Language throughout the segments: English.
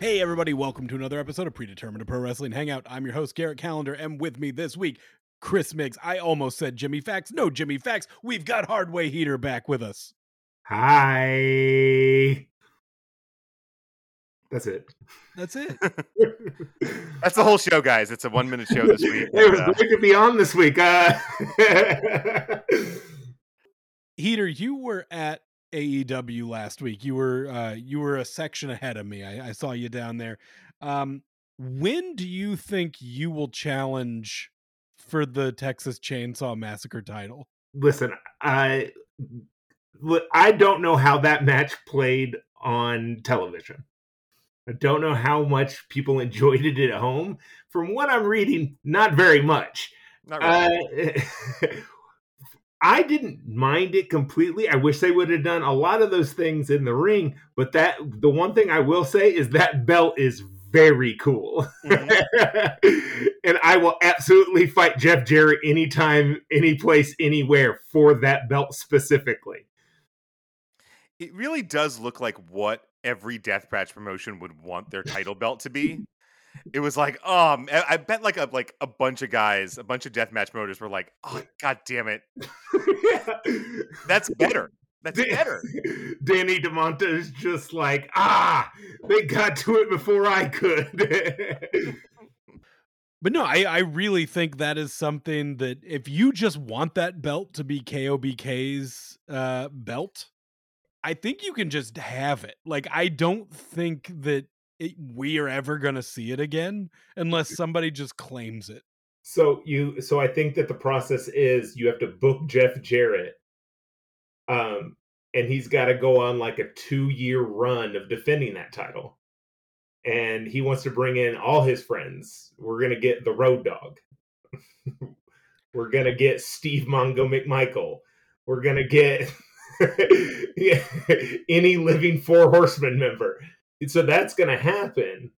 Hey, everybody, welcome to another episode of Predetermined Pro Wrestling Hangout. I'm your host, Garrett Calendar, and with me this week, Chris Miggs. I almost said Jimmy Fax. No, Jimmy Fax. We've got Hardway Heeter back with us. Hi. That's it. That's it. That's the whole show, guys. It's a one minute show this week. it was Uh, great to be on this week. Uh, Heeter, you were at AEW last week. You were uh, you were a section ahead of me. I, I saw you down there. Um, when do you think you will challenge for the Texas Chainsaw Massacre title? listen, I I don't know how that match played on television. I don't know how much people enjoyed it at home. From what I'm reading, not very much. not really. Uh, I didn't mind it completely. I wish they would have done a lot of those things in the ring, but that the one thing I will say is that belt is very cool. Mhm. and I will absolutely fight Jeff Jarrett anytime, any place, anywhere for that belt specifically. It really does look like what every deathmatch promotion would want their title belt to be. It was like, um, I I bet like a like a bunch of guys, a bunch of deathmatch motors were like, oh god damn it, that's better. That's Dan- better. Danny Demanto is just like, ah, they got to it before I could. But no, I, I really think that is something that if you just want that belt to be KOBK's uh, belt, I think you can just have it. Like, I don't think that it, we are ever going to see it again unless somebody just claims it. so you, so I think that the process is you have to book Jeff Jarrett, um, and he's got to go on like a two-year run of defending that title, and he wants to bring in all his friends. We're gonna get the Road Dog. We're gonna get Steve Mongo McMichael. We're gonna get yeah, any living Four Horsemen member. So that's gonna happen.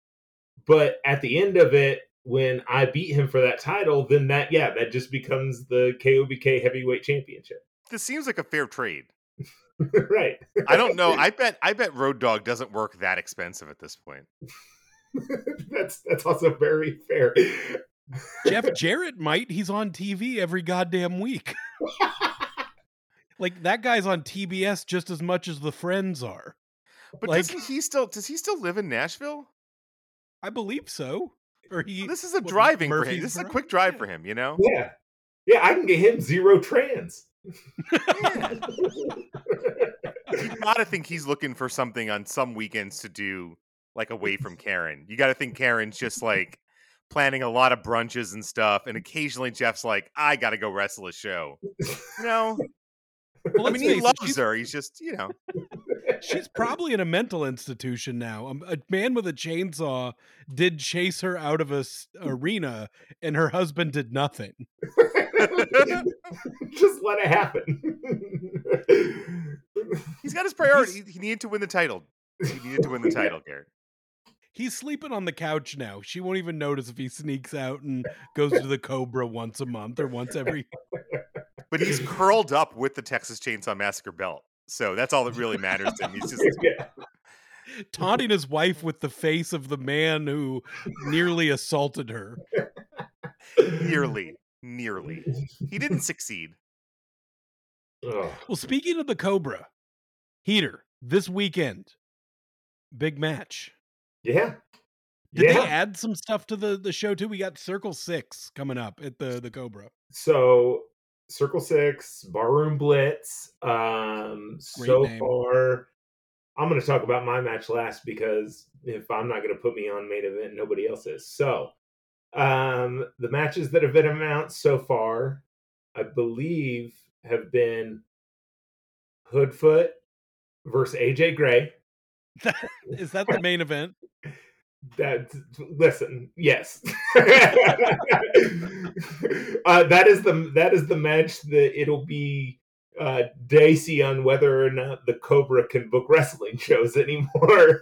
But at the end of it, when I beat him for that title, then that yeah, that just becomes the KOBK Heavyweight Championship. This seems like a fair trade. right. I don't know. I bet I bet Road Dog doesn't work that expensive at this point. that's that's also very fair. Jeff Jarrett might. He's on TV every goddamn week. like, that guy's on TBS just as much as the friends are. But Like- doesn't he still does he still live in Nashville? I believe so. Or he. This is a what, driving for him. This is a quick drive Yeah. for him, you know? Yeah. Yeah, I can get him zero trans. you gotta think he's looking for something on some weekends to do like away from Karen. You gotta think Karen's just like planning a lot of brunches and stuff, and occasionally Jeff's like, I gotta go wrestle a show. No. Well, I mean he face it, loves her. He's just, you know. She's probably in a mental institution now. Um, A man with a chainsaw did chase her out of a s- arena, and her husband did nothing. Just let it happen. He's got his priority. He, he needed to win the title. He needed to win the title, Garrett. He's sleeping on the couch now. She won't even notice if he sneaks out and goes to the Cobra once a month or once every. But he's curled up with the Texas Chainsaw Massacre belt. So that's all that really matters to him. He's just yeah. taunting his wife with the face of the man who nearly assaulted her. nearly, nearly. He didn't succeed. Ugh. Well, speaking of the Cobra, Heeter, this weekend, big match. Yeah. Did yeah. they add some stuff to the, the show too? We got Circle Six coming up at the the Cobra. so Circle Six, Barroom Blitz. Um, Great so name. far, I'm going to talk about my match last because if I'm not going to put me on main event, nobody else is. So, um, the matches that have been announced so far, I believe, have been Hoodfoot versus AJ Gray. Is that the main event? That listen, yes. uh, that is the that is the match that it'll be uh dicey on whether or not the Cobra can book wrestling shows anymore.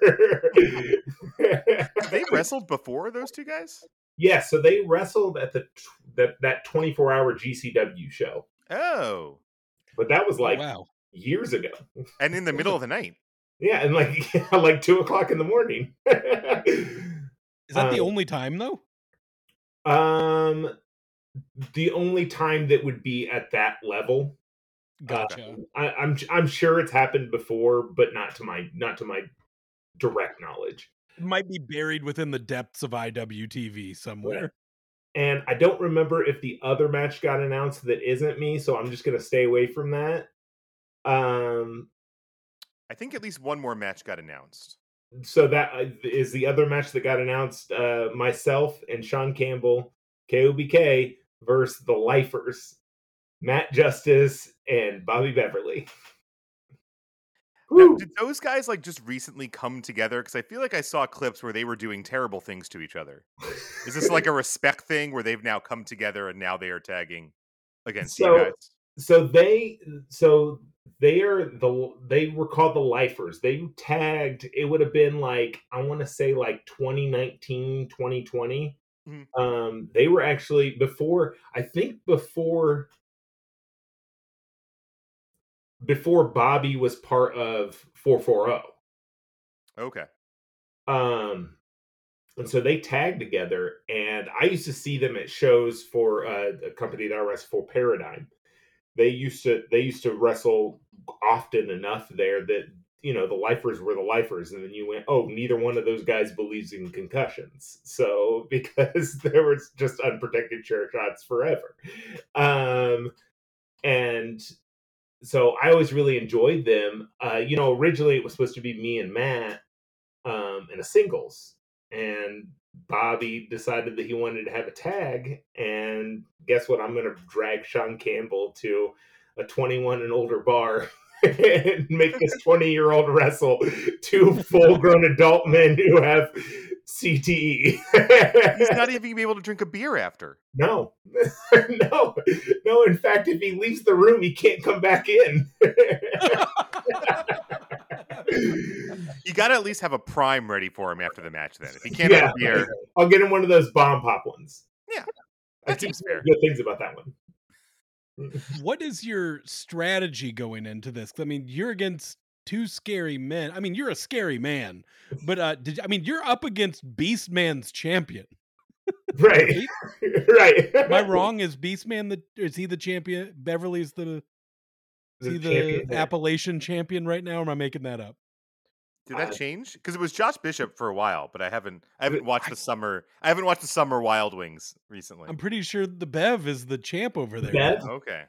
Have they wrestled before those two guys? yeah, so they wrestled at the that that 24 hour GCW show, Oh. but that was like wow. years ago. And in the middle of the night. Yeah, and like like two o'clock in the morning. Is that the Um, only time though? um, the only time that would be at that level. Gotcha. I, I'm I'm sure it's happened before, but not to my not to my direct knowledge. It might be buried within the depths of IWTV somewhere. And I don't remember if the other match got announced that isn't me, so I'm just gonna stay away from that. Um, I think at least one more match got announced. so that uh, the other match that got announced. Uh, myself and Sean Campbell, KOBK versus the Lifers, Matt Justice and Bobby Beverly. Now, did those guys like just recently come together? Because I feel like I saw clips where they were doing terrible things to each other. Is this like a respect thing where they've now come together and now they are tagging against So- you guys? So they so they are the they were called the lifers. They tagged it would have been like i want to say like 2019 2020 Mhm. um they were actually before i think before before bobby was part of 440 Okay. um and so they tagged together and i used to see them at shows for uh, a company that i wrestled for paradigm they used to they used to wrestle often enough there that you know the lifers were the lifers and then you went oh neither one of those guys believes in concussions. So because there was just unprotected chair shots forever. Um and so i always really enjoyed them. Uh you know originally it was supposed to be me and matt um in a singles and Bobby decided that he wanted to have a tag, and guess what? I'm going to drag Sean Campbell to a 21 and older bar and make this 20 year old wrestle two full grown adult men who have CTE. He's not even gonna be able to drink a beer after. no, no, no. In fact, if he leaves the room, he can't come back in. You got to at least have a prime ready for him after the match. Then, if he can't have a beer, I'll get him one of those bomb pop ones. Yeah, I that keep seems fair. good things about that one. what is your strategy going into this? I mean, you're against two scary men. I mean, you're a scary man, but uh did I mean you're up against Beast Man's champion. Right, right. Am I wrong? Is Beast Man the is he the champion? Beverly's the is he the champion there. Appalachian champion right now? Or am I making that up? Did that change? Because it was Josh Bishop for a while, but I haven't. I haven't watched I- the summer. I haven't watched the summer Wild Wings recently. I'm pretty sure the Bev is the champ over there. Bev? Okay.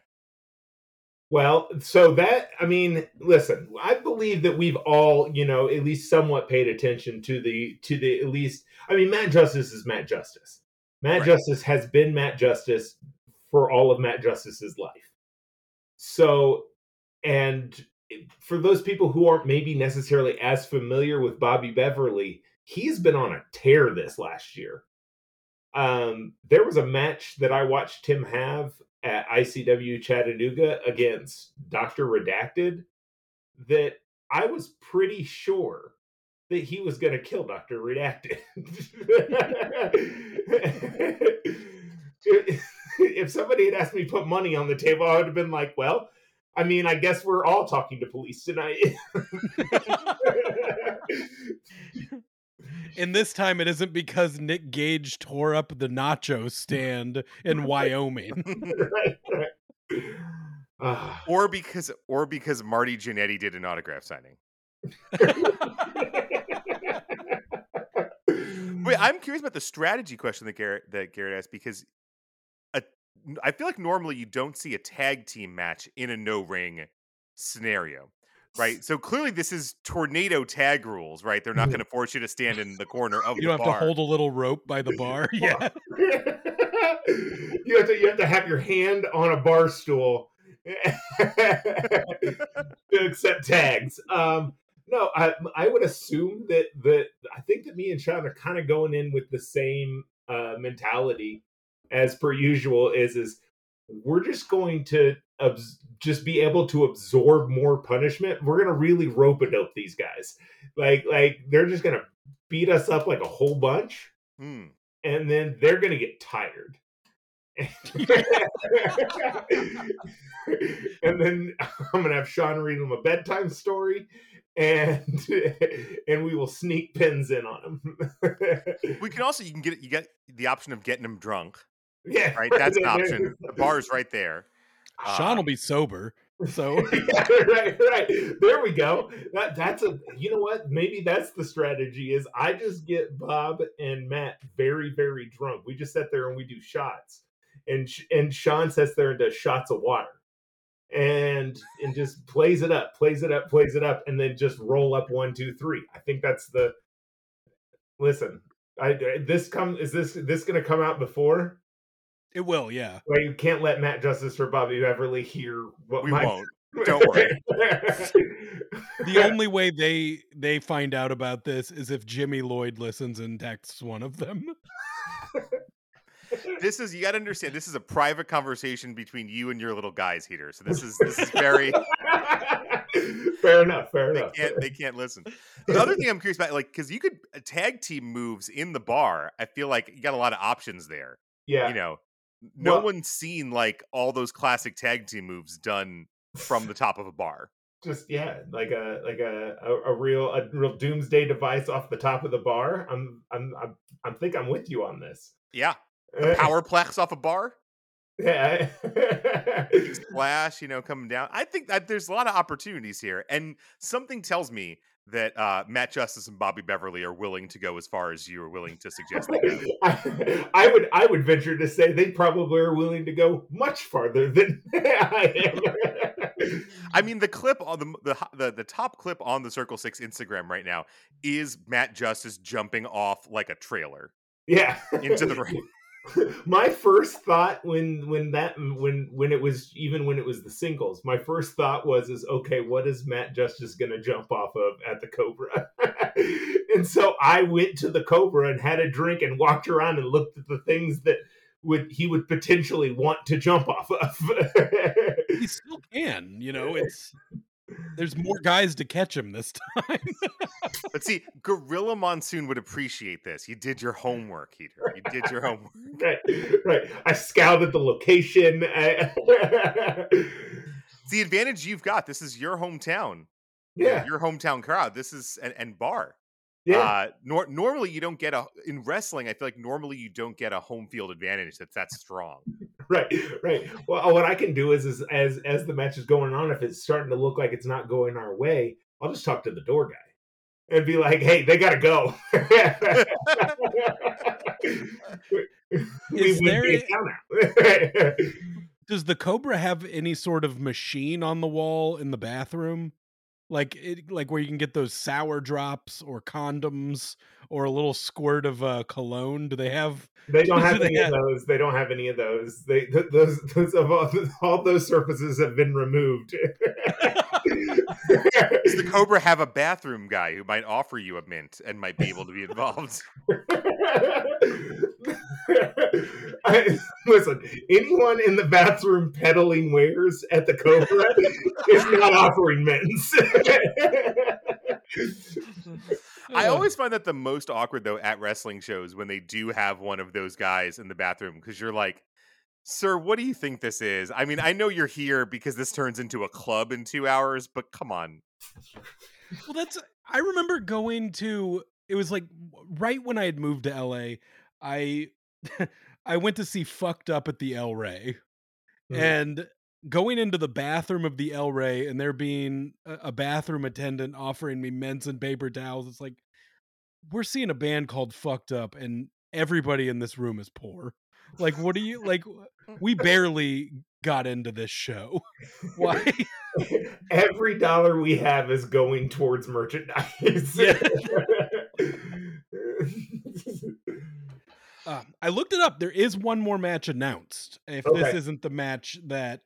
Well, so that I mean, listen, I believe that we've all, you know, at least somewhat paid attention to the to the at least. I mean, Matt Justice is Matt Justice. Matt Right. Justice has been Matt Justice for all of Matt Justice's life. So, and for those people who aren't maybe necessarily as familiar with Bobby Beverly, he's been on a tear this last year. Um, there was a match that I watched him have at ICW Chattanooga against Dr. Redacted that I was pretty sure that he was going to kill Dr. Redacted. if somebody had asked me to put money on the table, I would have been like, well, I mean, I guess we're all talking to police tonight. And this time it isn't because Nick Gage tore up the nacho stand in Wyoming. right, right. Or because, or because Marty Jannetty did an autograph signing. Wait, I'm curious about the strategy question that Garrett that Garrett asked because a, I feel like normally you don't see a tag team match in a no ring scenario, right? So clearly this is tornado tag rules, right? They're not going to force you to stand in the corner of the bar. You don't have bar. to hold a little rope by the bar. Yeah. you have to you have to have your hand on a bar stool to accept tags. Um, no, I I would assume that that I think that me and Sean are kind of going in with the same uh, mentality as per usual. Is is we're just going to abs- just be able to absorb more punishment. We're gonna really rope a dope these guys. Like like they're just gonna beat us up like a whole bunch Hmm. and then they're going to get tired and then I'm gonna have Sean read him a bedtime story, and and we will sneak pins in on him. We can also you can get you get the option of getting him drunk, yeah, right? That's an option. The bar's right there. Sean Uh, will be sober, so yeah, right, right. There we go. That that's a you know what? Maybe that's the strategy is I just get Bob and Matt very, very drunk. We just sit there and we do shots. And and Sean sits there and does shots of water. And and just plays it up, plays it up, plays it up, and then just roll up one, two, three. I think that's the listen. I this come is this this gonna come out before? It will. Yeah, Well, you can't let Matt Justice or Bobby Beverly hear what we my won't. Don't worry. the only way they they find out about this is if Jimmy Lloyd listens and texts one of them. This is you got to understand. This is a private conversation between you and your little guys Heeter. So this is this is very fair enough. Fair they enough. can't they can't listen. The other thing I'm curious about, like, because you could uh, tag team moves in the bar. I feel like you got a lot of options there. yeah. You know, no Well- one's seen like all those classic tag team moves done from the top of a bar. just yeah, like a like a, a, a real a real doomsday device off the top of the bar. I'm I'm I'm I think I'm with you on this. Yeah, the powerplex off a bar. yeah. splash, you know, coming down. I think that there's a lot of opportunities here, and something tells me that uh, Matt Justice and Bobby Beverly are willing to go as far as you are willing to suggest. I, I would I would venture to say they probably are willing to go much farther than I am. I mean, the clip on the, the the the top clip on the Circle Six Instagram right now is Matt Justice jumping off like a trailer yeah. into the ring. my first thought when when that when when it was even when it was the singles my first thought was is okay what is matt justice gonna jump off of at the cobra and so i went to the cobra and had a drink and walked around and looked at the things that would he would potentially want to jump off of He still can. You know, it's there's more guys to catch him this time. But see, Gorilla Monsoon would appreciate this. You did your homework, Heeter. You did your homework. Right right i scouted the location I- It's the advantage you've got. This is your hometown. yeah your hometown crowd. This is and, and bar. yeah Uh, nor- normally you don't get a in wrestling. I feel like normally you don't get a home field advantage that's that strong. right right well what i can do is, is as as the match is going on if it's starting to look like it's not going our way i'll just talk to the door guy and be like hey they gotta go we Is there Does the Cobra have any sort of machine on the wall in the bathroom? Like it, like where you can get those sour drops or condoms or a little squirt of uh, cologne? Do they have? they don't have any of those they don't have any of those they th- those those of all, all those surfaces have been removed Does the Cobra have a bathroom guy who might offer you a mint and might be able to be involved? I, listen, anyone in the bathroom peddling wares at the Cobra is not offering mints. I always find that the most awkward though at wrestling shows when they do have one of those guys in the bathroom because you're like, "Sir, what do you think this is?" I mean, I know you're here because this turns into a club in two hours, but come on. Well, that's. I remember going to. It was like right when I had moved to LA. I I went to see Fucked Up at the El Rey, Mhm. and going into the bathroom of the El Rey and there being a, a bathroom attendant offering me mints and paper towels. It's like we're seeing a band called Fucked Up, and everybody in this room is poor. Like, what do you like? We barely got into this show. Why? Every dollar we have is going towards merchandise. Yeah. Uh, I looked it up. There is one more match announced. If this isn't the match that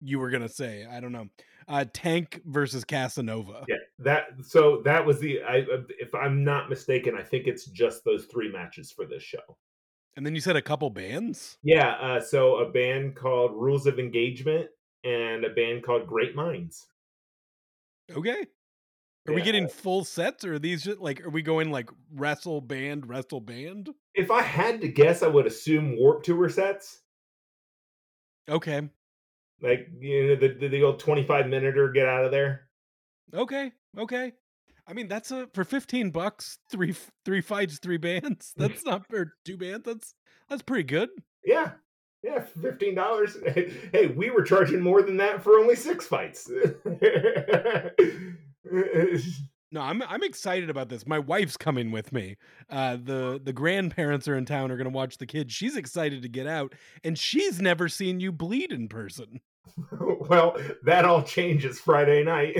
you were gonna say, I don't know. Uh, Tank versus Casanova. yeah, that so that was the I if I'm not mistaken, I think it's just those three matches for this show. And then you said a couple bands. Yeah, uh, so a band called Rules of Engagement and a band called Great Minds. Okay. Are we getting full sets, or are these just like? Are we going like wrestle band, wrestle band? If I had to guess, I would assume Warped Tour sets. Okay. Like you know the the, the old twenty five minute or get out of there. Okay. Okay. I mean, that's a for 15 bucks, three three fights, three bands. That's not for two bands. That's that's pretty good. Yeah. Yeah, fifteen dollars. Hey, we were charging more than that for only six fights. No, I'm I'm excited about this. My wife's coming with me. Uh, the the grandparents are in town are going to watch the kids. She's excited to get out, and she's never seen you bleed in person. well, that all changes Friday night.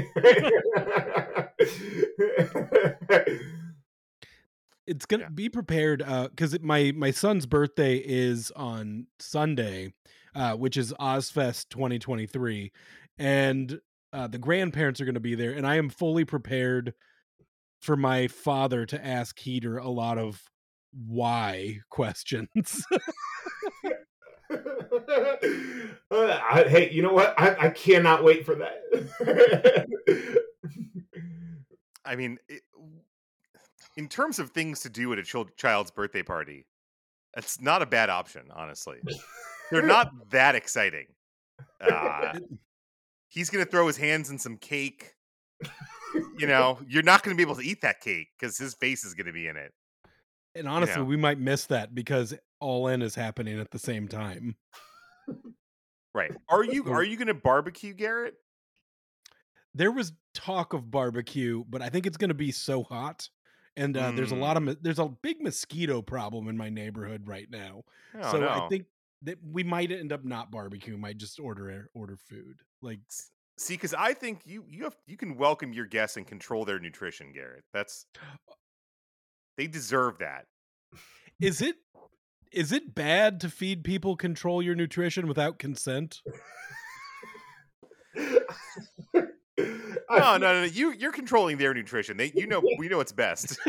It's gonna Yeah. be prepared because my my son's birthday is on Sunday, uh, which is Ozfest 2023, and uh, the grandparents are going to be there, and I am fully prepared for my father to ask Heeter a lot of why questions. Uh, I, hey, you know what? I, I cannot wait for that. I mean, it, in terms of things to do at a chil- child's birthday party, that's not a bad option, honestly. They're not that exciting. Uh, he's going to throw his hands in some cake. You know, you're not going to be able to eat that cake because his face is going to be in it. and honestly, know. we might miss that because All In is happening at the same time. Right? Are you are you going to barbecue, Garrett? There was talk of barbecue, but I think it's going to be so hot, and uh, there's a lot of there's a big mosquito problem in my neighborhood right now. Oh, so no. I think that we might end up not barbecue. Might just order order food. Like See, because I think you you have you can welcome your guests and control their nutrition, Garrett. That's they deserve that. is it is it bad to feed people control your nutrition without consent? No, no, no, no. You you're controlling their nutrition. They you know we know what's best.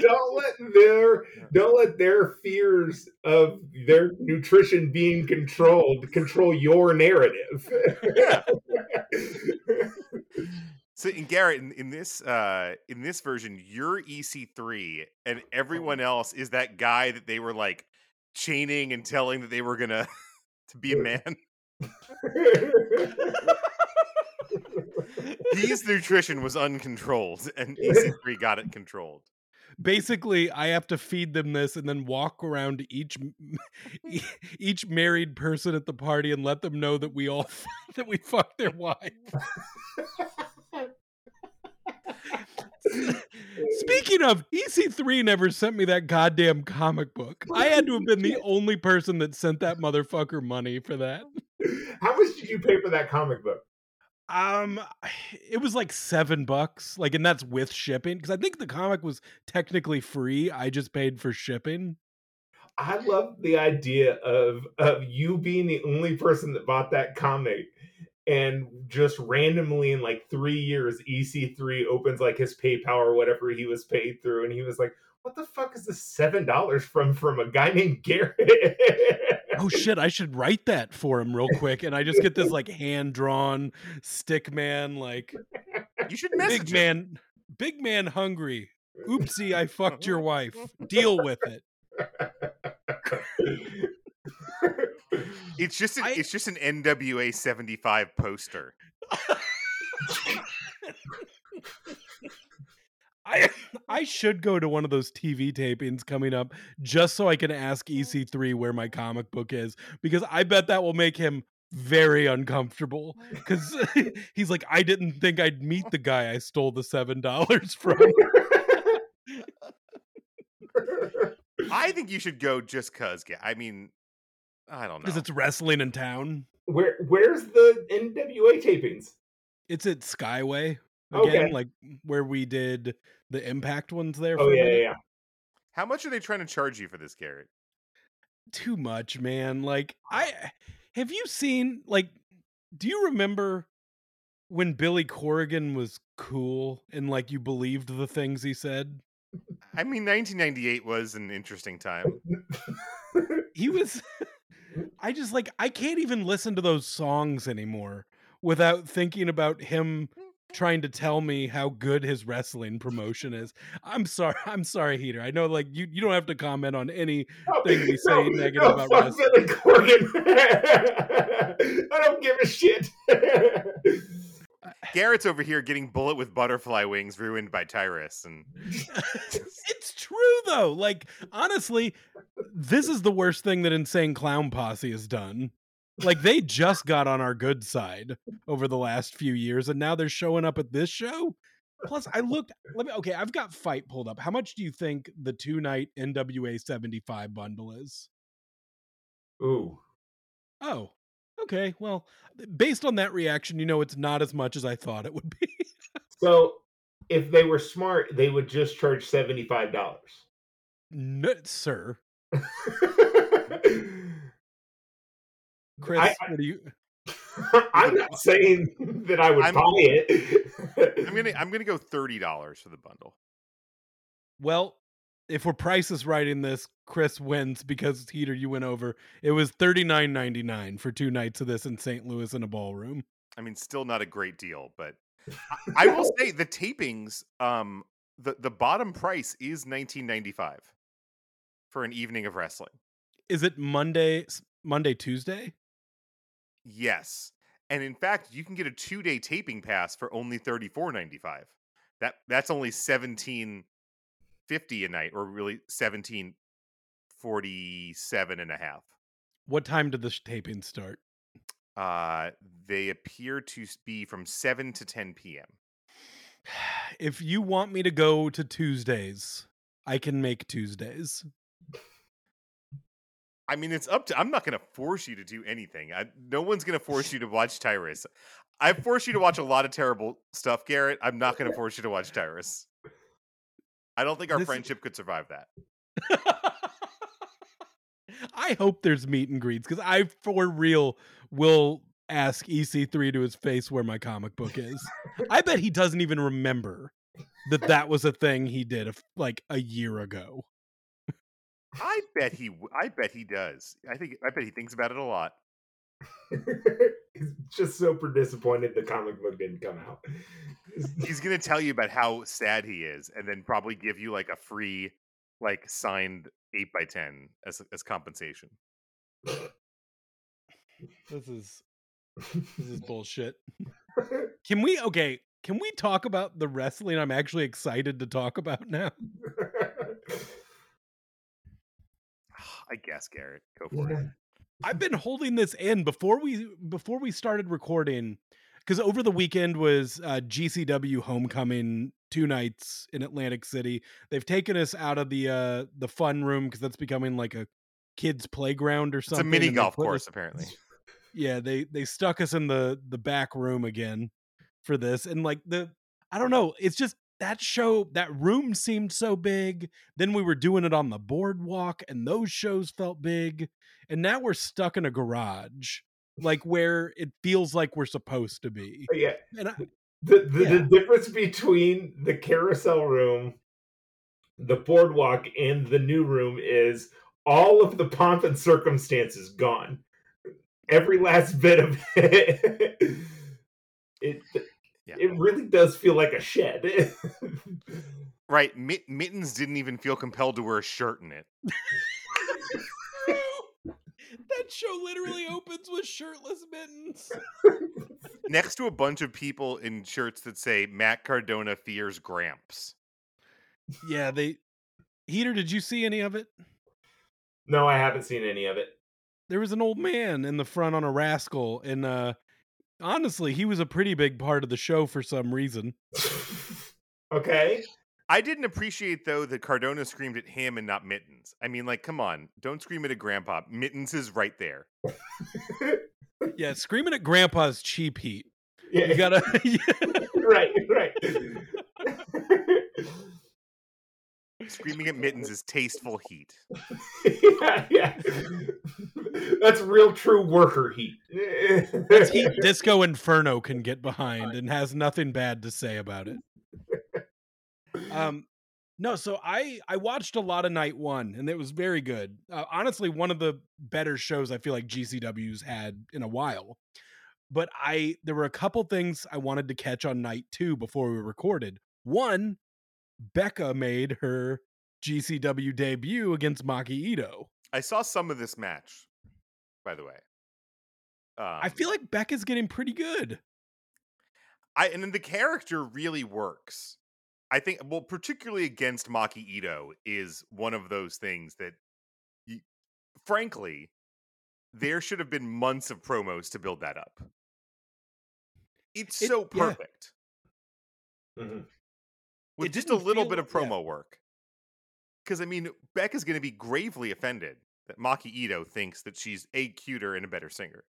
don't let their don't let their fears of their nutrition being controlled control your narrative. Yeah. So in Garrett, in, in this uh in this version, you're EC3 and everyone else is that guy that they were like chaining and telling that they were gonna to be a man. His nutrition was uncontrolled and EC3 got it controlled. Basically, I have to feed them this and then walk around each each married person at the party and let them know that we all that we fucked their wife. Speaking of, EC3 never sent me that goddamn comic book. I had to have been the only person that sent that motherfucker money for that. How much did you pay for that comic book? Um, it was like seven bucks, like, and that's with shipping because I think the comic was technically free. I just paid for shipping. I love the idea of of you being the only person that bought that comic and just randomly in like three years EC3 opens like his PayPal or whatever he was paid through and he was like, What the fuck is this seven dollars from from a guy named Garrett? Oh shit, I should write that for him real quick, and I just get this like hand drawn stick man, like You should message big him. man, big man hungry. Oopsie, I fucked your wife. Deal with it. It's just an, I- it's just an NWA 75 poster. I I should go to one of those TV tapings coming up just so I can ask EC3 where my comic book is because I bet that will make him very uncomfortable oh because he's like I didn't think I'd meet the guy I stole the seven dollars from. I think you should go just cuz. Ga- I mean, I don't know. because it's wrestling in town. Where where's the NWA tapings? It's at Skyway again, Okay. like where we did the Impact ones there. Oh for yeah, yeah, yeah. How much are they trying to charge you for this, Garrett? Too much, man. Like I have you seen like do you remember when Billy Corgan was cool and like you believed the things he said? I mean, 1998 was an interesting time. He was I just like I can't even listen to those songs anymore without thinking about him mm-hmm. trying to tell me how good his wrestling promotion is. I'm sorry. I'm sorry, Heeter. I know like you, you don't have to comment on anything we say negative about fuck wrestling. Billy Corgan. I don't give a shit. Garrett's over here getting bullet with butterfly wings ruined by Tyrus, and it's true though. Like honestly, this is the worst thing that Insane Clown Posse has done. Like they just got on our good side over the last few years, and now they're showing up at this show. Plus, I looked. Let me. Okay, I've got FITE pulled up. How much do you think the two night NWA seventy five bundle is? Ooh. Oh, okay. Well, based on that reaction, you know it's not as much as I thought it would be. So if they were smart, they would just charge seventy five dollars. no, sir. Chris, I- what do you? I'm not saying that I would I'm- buy it. I'm gonna I'm gonna go thirty dollars for the bundle. Well, if we're prices right in this, Chris wins because Heeter, you went over. It was thirty nine ninety nine for two nights of this in St. Louis in a ballroom. I mean, still not a great deal, but I, I will say the tapings, um, the the bottom price is nineteen ninety five for an evening of wrestling. Is it Monday, Monday, Tuesday? Yes, and in fact, you can get a two day taping pass for only thirty four ninety five. That that's only seventeen fifty a night, or really seventeen forty seven and a half. What time did the taping start? Uh, they appear to be from seven to ten p.m. If you want me to go to Tuesdays, I can make Tuesdays. I mean, it's up to. I'm not going to force you to do anything. I, no one's going to force you to watch Tyrus. I force you to watch a lot of terrible stuff, Garrett. I'm not going to force you to watch Tyrus. I don't think our This- friendship could survive that. I hope there's meet and greets because I, for real, will ask EC3 to his face where my comic book is. I bet he doesn't even remember that that was a thing he did like a year ago. I bet he. I bet he does. I think. I bet he thinks about it a lot. He's just super disappointed the comic book didn't come out. He's going to tell you about how sad he is, and then probably give you like a free, like signed eight by ten as as compensation. This is this is bullshit. Can we okay? Can we talk about the wrestling I'm actually excited to talk about now? I guess Garrett, go for it. I've been holding this in before we before we started recording because over the weekend was uh, GCW Homecoming two nights in Atlantic City. They've taken us out of the uh, the fun room because that's becoming like a kids playground or something. It's a mini golf put us- course, apparently. yeah they they stuck us in the the back room again for this and like the i don't know it's just that show that room seemed so big then we were doing it on the boardwalk and those shows felt big and now we're stuck in a garage like where it feels like we're supposed to be yeah, and I, the the, Yeah. the difference between the carousel room, the boardwalk, and the new room is all of the pomp and circumstances gone. Every last bit of it. It Yeah. it really does feel like a shed. Right. Mit- Mittens didn't even feel compelled to wear a shirt in it. that show literally opens with shirtless mittens Next to a bunch of people in shirts that say Matt Cardona fears Gramps. yeah they Heeter did you see any of it no, I haven't seen any of it. there was an old man in the front on a rascal and uh honestly he was a pretty big part of the show for some reason okay. I didn't appreciate though that Cardona screamed at him and not Mittens. I mean, like, come on, don't scream at a grandpa. Mittens is right there. yeah screaming at grandpa's cheap heat yeah, you gotta right, right. Screaming at Mittens is tasteful heat. yeah, yeah. That's real true worker heat. that's heat disco inferno can get behind and has nothing bad to say about it um no so i i watched a lot of night one and it was very good uh, honestly one of the better shows i feel like gcw's had in a while but I there were a couple things I wanted to catch on night two before we recorded. One, Becca made her GCW debut against Maki Ito. I saw some of this match, by the way. Um, I feel like Becca's getting pretty good. I and then the character really works. I think, well, particularly against Maki Ito is one of those things that, you, frankly, there should have been months of promos to build that up. It's It- so yeah. perfect Mhm. With just a little bit of yeah. promo work. Because I mean, Beck is going to be gravely offended that Maki Ito thinks that she's a cuter and a better singer.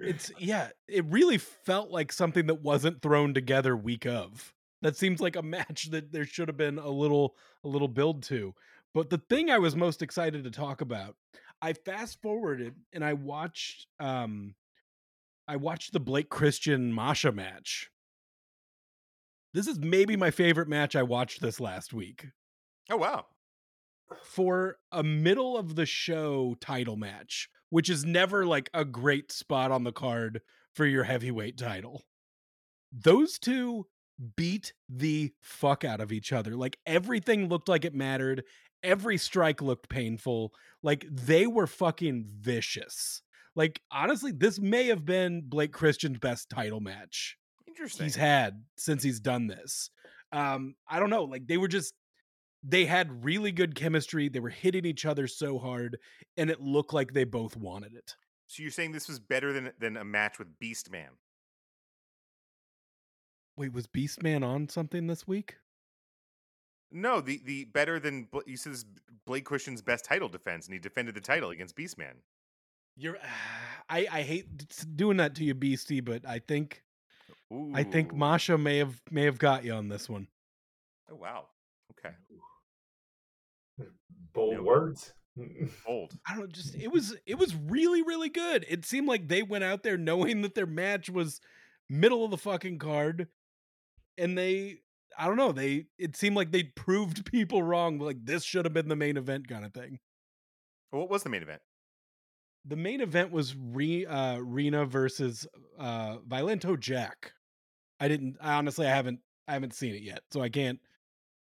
It's yeah, it really felt like something that wasn't thrown together week of. That seems like a match that there should have been a little a little build to. But the thing I was most excited to talk about, I fast forwarded and I watched um I watched the Blake Christian Masha match. This is maybe my favorite match I watched this last week. Oh wow! for a middle of the show title match, which is never like a great spot on the card for your heavyweight title. Those two beat the fuck out of each other. Like everything looked like it mattered. Every strike looked painful. Like they were fucking vicious. Like honestly, this may have been Blake Christian's best title match Interesting. he's had since he's done this. Um, I don't know, like they were just they had really good chemistry. They were hitting each other so hard, and it looked like they both wanted it. so you're saying this was better than than a match with Beast Man? Wait, was Beastman on something this week? No, the the better than you said this Blake Christian's best title defense, and he defended the title against Beastman. You're I I hate doing that to you, Beastie, but I think I think Masha may have may have got you on this one. Oh wow. Okay. Bold No. words. Bold. I don't just it was it was really really good. It seemed like they went out there knowing that their match was middle of the fucking card and they I don't know, they it seemed like they proved people wrong like this should have been the main event kind of thing. What was the main event? The main event was Re, uh Rena versus uh Violento Jack. I didn't I honestly I haven't I haven't seen it yet, so I can't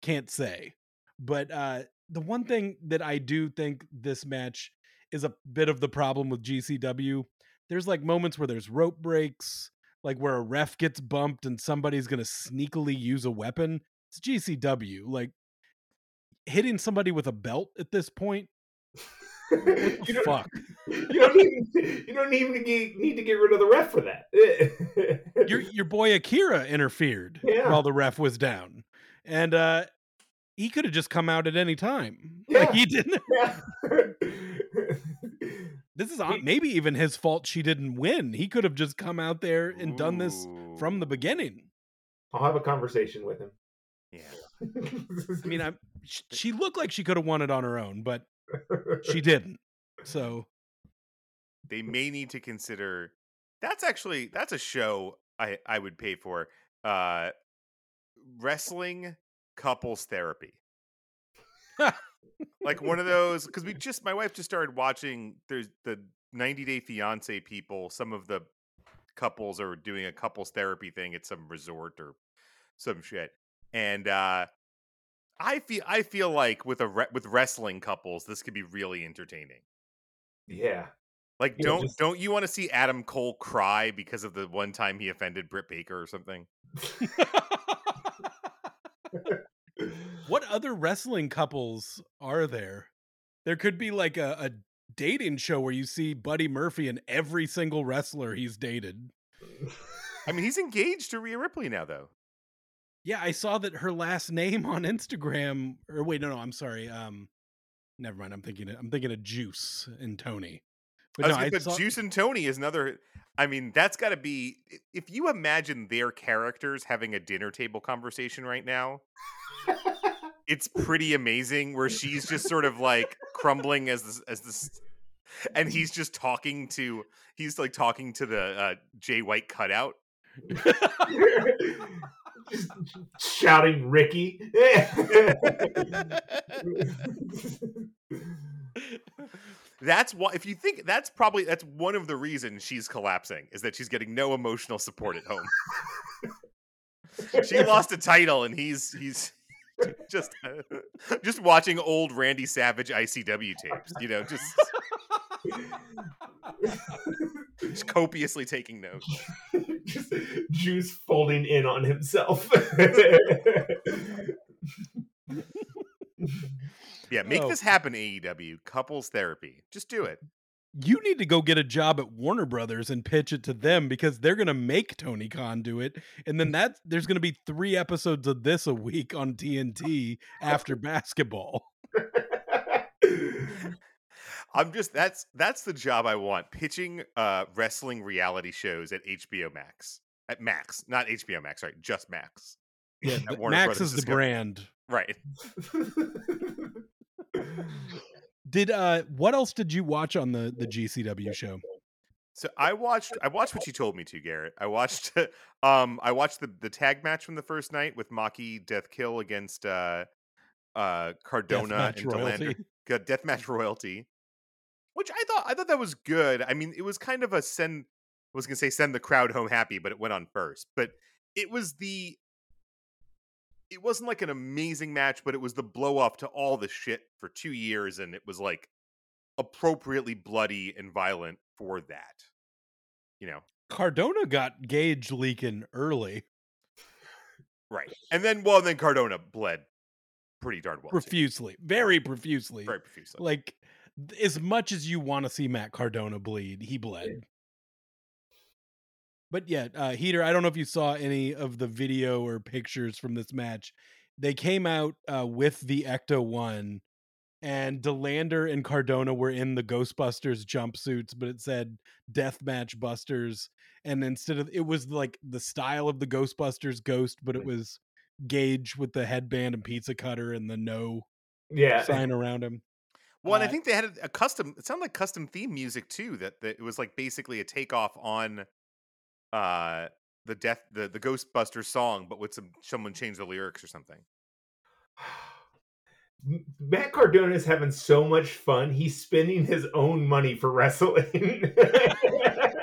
can't say. But uh the one thing that I do think this match is a bit of the problem with GCW. There's like moments where there's rope breaks, like where a ref gets bumped and somebody's to sneakily use a weapon. It's GCW. Like hitting somebody with a belt at this point. you, don't, fuck? you don't even you don't even get, need to get rid of the ref for that. Your your boy Akira interfered Yeah. while the ref was down. And uh he could have just come out at any time. Yeah. Like he didn't yeah. This is maybe even his fault she didn't win. He could have just come out there and done this from the beginning. I'll have a conversation with him. Yeah. I mean, I'm, she looked like she could have won it on her own, but she didn't. So They may need to consider. That's actually that's a show I I would pay for. Uh, wrestling couples therapy. like one of those because we just my wife just started watching there's the 90 day fiance people some of the couples are doing a couples therapy thing at some resort or some shit and uh i feel i feel like with a re- with wrestling couples this could be really entertaining yeah. like Yeah, don't just- don't you want to see adam cole cry because of the one time he offended britt baker or something what other wrestling couples are there? There could be like a, a dating show where you see Buddy Murphy and every single wrestler he's dated. i mean he's engaged to Rhea ripley now though Yeah, I saw that her last name on Instagram or wait, no, no, I'm sorry. Um never mind. I'm thinking I'm thinking of Juice and Toni. But I no, was I gonna- but saw, Juice and Toni is another. I mean, that's got to be. If you imagine their characters having a dinner table conversation right now, it's pretty amazing. Where she's just sort of like crumbling as this, as this, and he's just talking to. He's like talking to the uh, Jay White cutout. Just shouting Ricky. That's why if you think that's probably that's one of the reasons she's collapsing is that she's getting no emotional support at home. she lost a title and he's he's just just watching old Randy Savage ICW tapes, you know, just, just copiously taking notes. Just Juice folding in on himself. Yeah, make Oh. this happen, AEW. Couples therapy. Just do it. you need to go get a job at Warner Brothers and pitch it to them because they're gonna make Tony Khan do it, and then that there's gonna be three episodes of this a week on TNT after basketball. I'm just that's that's the job I want. Pitching uh wrestling reality shows at HBO Max. At Max, not HBO Max, right? Just Max. Yeah, At th- Warner Max Brothers is the Discovery. brand. Right. Did uh what else did you watch on the the GCW show? So I watched I watched what you told me to, Garrett. I watched um I watched the the tag match from the first night with Maki Death Kill against uh uh Cardona Deathmatch and De Lander. royalty. Deathmatch Royalty. Which I thought I thought that was good. I mean, it was kind of a send I was gonna say send the crowd home happy, but it went on first. But it was the it wasn't like an amazing match, but it was the blow off to all the shit for two years, and it was like appropriately bloody and violent for that. You know, Cardona got Gage leaking early, right? And then, well, then Cardona bled pretty darn well, too. profusely, very profusely. very profusely. Like as much as you want to see Matt Cardona bleed, he bled. But yeah, uh, Heeter, I don't know if you saw any of the video or pictures from this match. They came out uh, with the Ecto one, and De Lander and Cardona were in the Ghostbusters jumpsuits, but it said Deathmatch Busters. And instead of it was like the style of the Ghostbusters ghost, but it was Gage with the headband and pizza cutter and the no yeah. sign around him. Well, and I Uh, think they had a- a custom. It sounded like custom theme music too. That, that it was like basically a takeoff on uh the death the the Ghostbusters song, but with some someone changed the lyrics or something. Matt Cardona is having so much fun. He's spending his own money for wrestling.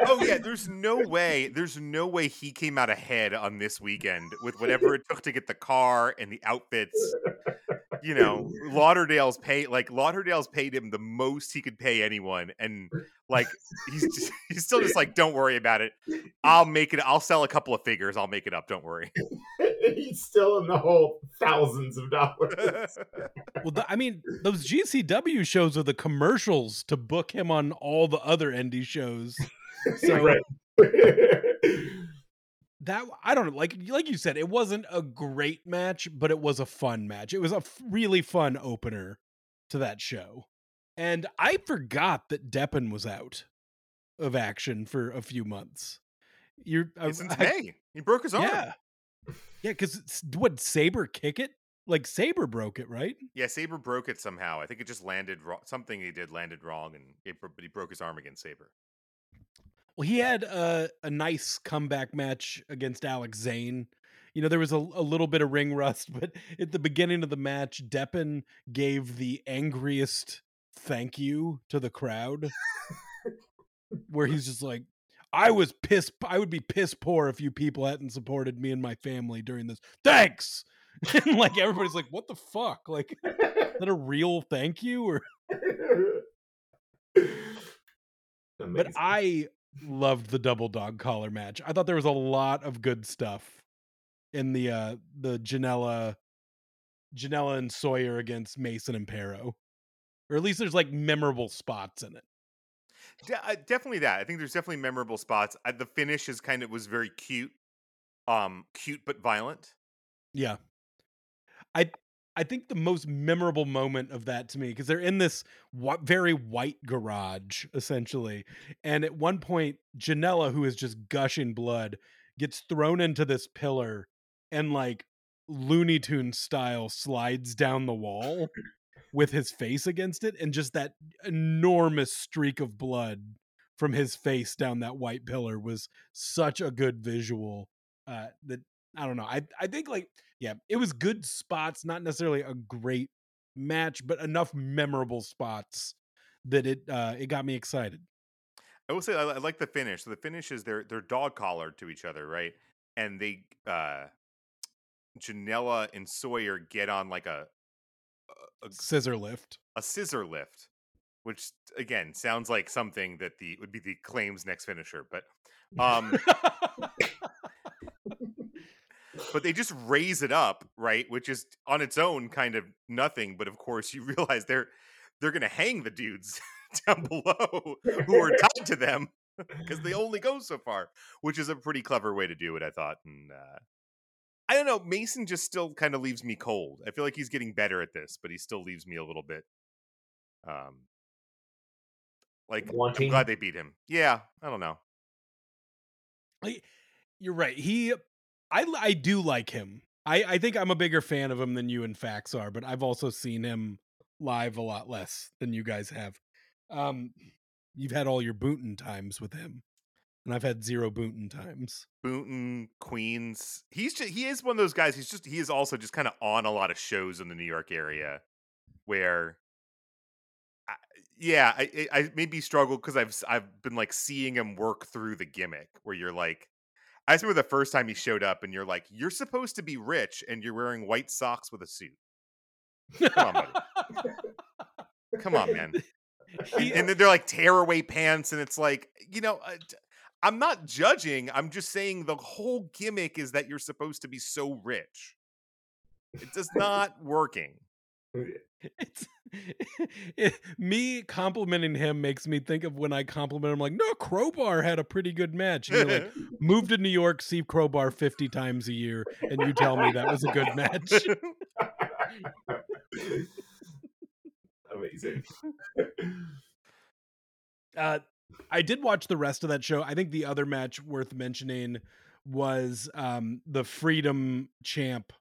Oh yeah, there's no way. There's no way he came out ahead on this weekend with whatever it took to get the car and the outfits. You know, Lauderdale's pay like Lauderdale's paid him the most he could pay anyone, and like he's just, he's still just like, don't worry about it. I'll make it. I'll sell a couple of figures. I'll make it up. Don't worry. He's still in the hole thousands of dollars. Well, th- I mean, those GCW shows are the commercials to book him on all the other indie shows. So right. That I don't know, like like you said, it wasn't a great match, but it was a fun match. It was a f- really fun opener to that show, and I forgot that Deppen was out of action for a few months. You're I- Since I- May, he broke his arm. yeah, yeah, because what Sabre kick it? Like Sabre broke it, right? Yeah, Sabre broke it somehow. I think it just landed wrong. Something he did landed wrong, and it, but he broke his arm against Sabre. Well, he had a, a nice comeback match against Alex Zayne. You know, there was a, a little bit of ring rust, but at the beginning of the match, Deppen gave the angriest thank you to the crowd, where he's just like, I was piss. I would be piss poor if you people hadn't supported me and my family during this. Thanks. and like everybody's like, what the fuck? Like, is that a real thank you? Or but I loved the double dog collar match. I thought there was a lot of good stuff in the uh the Janela Janela and Sawyer against Mason and Pero. Or at least there's like memorable spots in it. De- uh, definitely that. I think there's definitely memorable spots. Uh, the finish is kind of was very cute, um, cute but violent. Yeah. I I think the most memorable moment of that to me because they're in this wh- very white garage essentially, and at one point Janela, who is just gushing blood, gets thrown into this pillar and like Looney Tune style slides down the wall with his face against it, and just that enormous streak of blood from his face down that white pillar was such a good visual uh, that I don't know. I I think like yeah, it was good spots, not necessarily a great match, but enough memorable spots that it uh, it got me excited. I will say I, I like the finish. So the finish is they're they're dog collared to each other, right? And they uh Janela and Sawyer get on like a a, Scissor lift. a scissor lift, which again sounds like something that the would be the claims next finisher, but um but they just raise it up, right? Which is on its own kind of nothing, but of course you realize they're they're gonna hang the dudes down below who are tied to them because they only go so far, which is a pretty clever way to do it, I thought. And uh, I don't know, Mason just still kind of leaves me cold. I feel like he's getting better at this, but he still leaves me a little bit. Um, like Wanting. I'm glad they beat him. Yeah, I don't know. You're right. He, I, I do like him. I, I think I'm a bigger fan of him than you and Fax are, but I've also seen him live a lot less than you guys have. Um, you've had all your Boonton times with him, and I've had zero Boonton times. Boonton, Queens. He's just, he is one of those guys. He's just he is also just kind of on a lot of shows in the New York area, where, yeah, I, I maybe struggle because I've I've been like seeing him work through the gimmick where you're like, I remember the first time he showed up and you're like, you're supposed to be rich and you're wearing white socks with a suit. Come on, buddy. Come on, man. And then they're like tearaway pants, and it's like, you know, uh, I'm not judging. I'm just saying the whole gimmick is that you're supposed to be so rich. It does not working. It's it, me complimenting him makes me think of when I compliment him like, no, Crowbar had a pretty good match. And you're like, move to New York, see Crowbar 50 times a year, and you tell me that was a good match. Amazing. Uh, I did watch the rest of that show. I think the other match worth mentioning was um, the Freedom Champ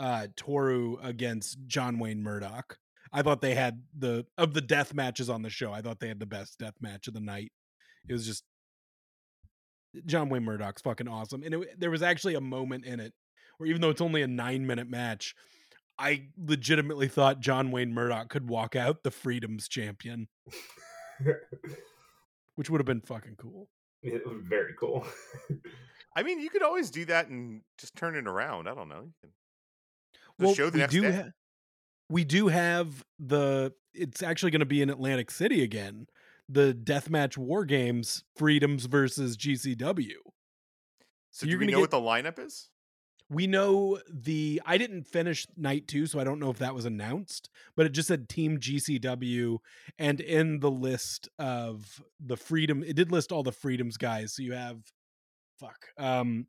uh, Toru against John Wayne Murdoch. I thought they had the of the death matches on the show. I thought they had the best death match of the night. It was just John Wayne Murdoch's fucking awesome, and it, there was actually a moment in it where even though it's only a nine minute match, I legitimately thought John Wayne Murdoch could walk out the Freedom's champion, which would have been fucking cool. It was Very cool. I mean, you could always do that and just turn it around. I don't know. You can the well, show the we next do day. ha- we do have the. It's actually going to be in Atlantic City again. The deathmatch war games, Freedoms versus GCW. so you're do we know get- what the lineup is? We know the. I didn't finish night two, so I don't know if that was announced, but it just said Team GCW, and in the list of the Freedom, it did list all the Freedoms guys. So you have, fuck, um,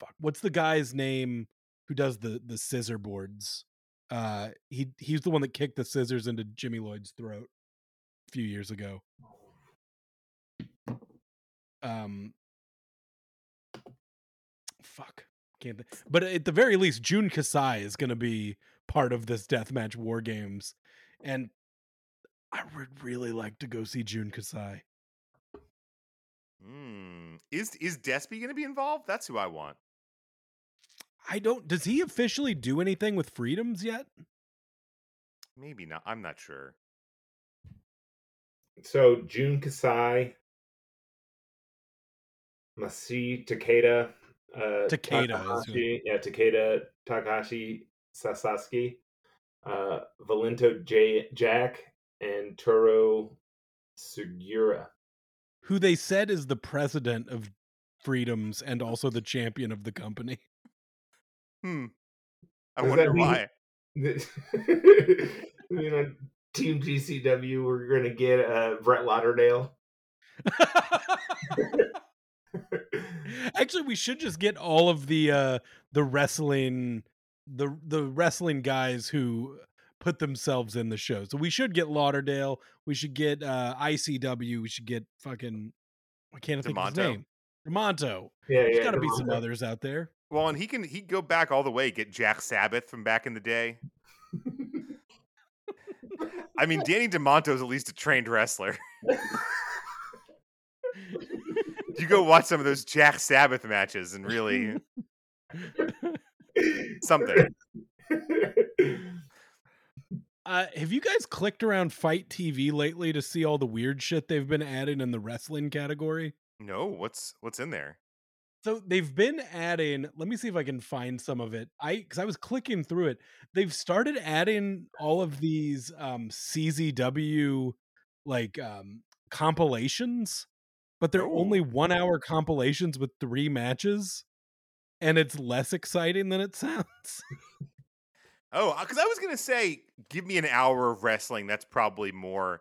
fuck, what's the guy's name who does the the scissor boards? Uh, he he's the one that kicked the scissors into Jimmy Lloyd's throat a few years ago. Um, fuck, can't. Th- but at the very least, Jun Kasai is going to be part of this deathmatch war games, and I would really like to go see Jun Kasai. Hmm. Is is Despy going to be involved? That's who I want. I don't. Does he officially do anything with freedoms yet? Maybe not. I'm not sure. so Jun Kasai, Masi Takeda, uh, Takeda is who- Takahashi, yeah, Takeda, Takashi Sasaki, uh, Violento J- Jack, and Toru Sugiura. Who they said is the president of freedoms and also the champion of the company. Hmm. I Does wonder that mean- why. you know, Team GCW, we're gonna get uh, Brett Lauderdale. Actually, we should just get all of the uh the wrestling the the wrestling guys who put themselves in the show. So we should get Lauderdale, we should get uh ICW, we should get fucking I can't think of his name. Demanto. yeah, There's yeah. gotta be some others out there. Well, and he can he go back all the way. Get Jack Sabbath from back in the day. I mean, Danny Demanto's at least a trained wrestler. you go watch some of those Jack Sabbath matches and really something. Uh, have you guys clicked around FITE TV lately to see all the weird shit they've been adding in the wrestling category? No, what's what's in there? So they've been adding. Let me see if I can find some of it. I because I was clicking through it. They've started adding all of these um, CZW like um, compilations, but they're only Oh. one hour compilations with three matches, and it's less exciting than it sounds. Oh, because I was gonna say, give me an hour of wrestling. That's probably more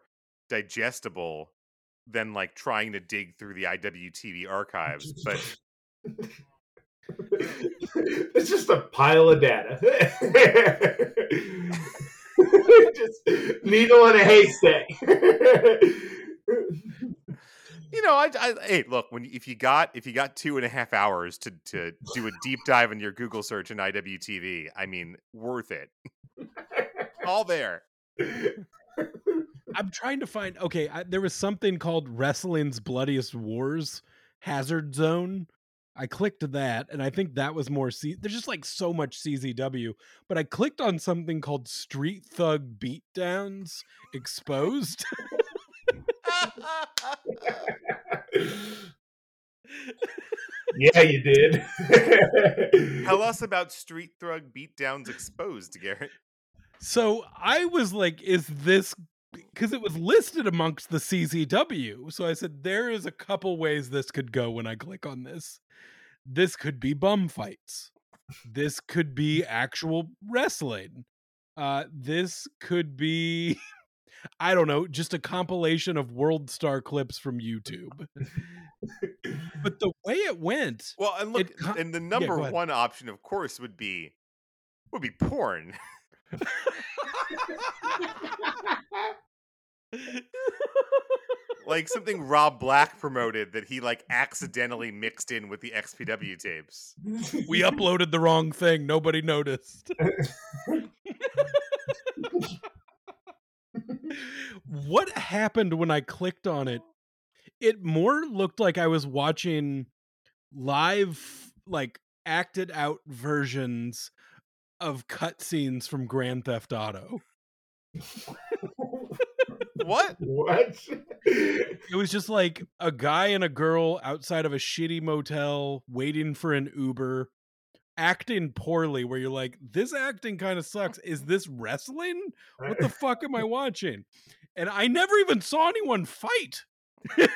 digestible than like trying to dig through the IWTV archives. But it's just a pile of data. just needle in a haystack. you know, I, I hey, look when if you got if you got two and a half hours to to do a deep dive in your Google search in IWTV, I mean, worth it. All there. I'm trying to find. Okay, I, there was something called Wrestling's Bloodiest Wars Hazard Zone. I clicked that, and I think that was more. C- There's just like so much CZW, but I clicked on something called Street Thug Beatdowns Exposed. yeah, you did. Tell us about Street Thug Beatdowns Exposed, Garrett. so I was like, "Is this?" Because it was listed amongst the CZW, so I said, "There is a couple ways this could go." When I click on this, this could be bum fights. This could be actual wrestling. Uh, this could be, I don't know, just a compilation of World Star clips from YouTube. but the way it went, Well, and look, It co- and the number ahead. one option, of course, would be would be porn. like something Rob Black promoted that he like accidentally mixed in with the XPW tapes. we uploaded the wrong thing. Nobody noticed. what happened when I clicked on it? It more looked like I was watching live, like acted out versions of cutscenes from Grand Theft Auto. What? what? It was just like a guy and a girl outside of a shitty motel waiting for an Uber, acting poorly, where you're like, this acting kind of sucks. Is this wrestling? What the fuck am I watching? And I never even saw anyone fight. it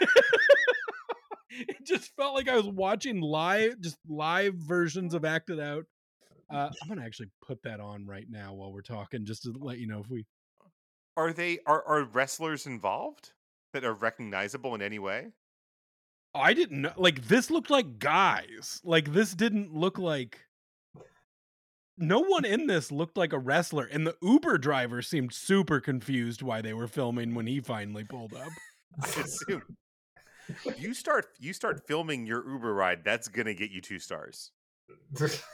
just felt like I was watching live, just live versions of acted out. Uh, I'm gonna actually put that on right now while we're talking, just to let you know if we. Are they are are wrestlers involved that are recognizable in any way? I didn't know. Like this looked like guys. Like this didn't look like. No one in this looked like a wrestler, and the Uber driver seemed super confused why they were filming when he finally pulled up. I assume. you start you start filming your Uber ride, that's gonna get you two stars.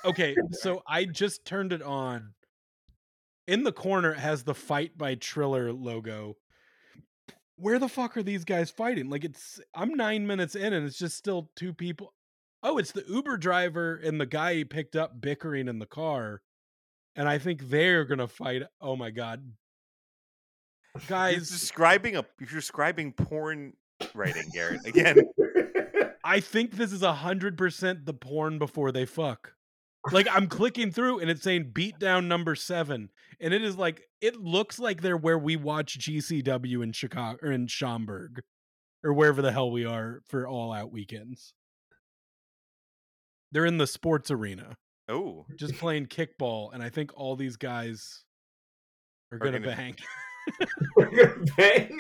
Okay, so I just turned it on. In the corner, it has the FITE by Triller logo. Where the fuck are these guys fighting? Like it's I'm nine minutes in and it's just still two people. Oh, it's the Uber driver and the guy he picked up bickering in the car. And I think they're gonna fight. Oh my god. You're Guys, describing a you're describing porn writing, Garrett. Again, I think this is a hundred percent the porn before they fuck. Like I'm clicking through and it's saying beat down number seven. And it is like it looks like they're where we watch GCW in Chicago or in Schaumburg. Or wherever the hell we are for all out weekends. They're in the sports arena, oh, just playing kickball, and I think all these guys are Are gonna, gonna- bang. Bang.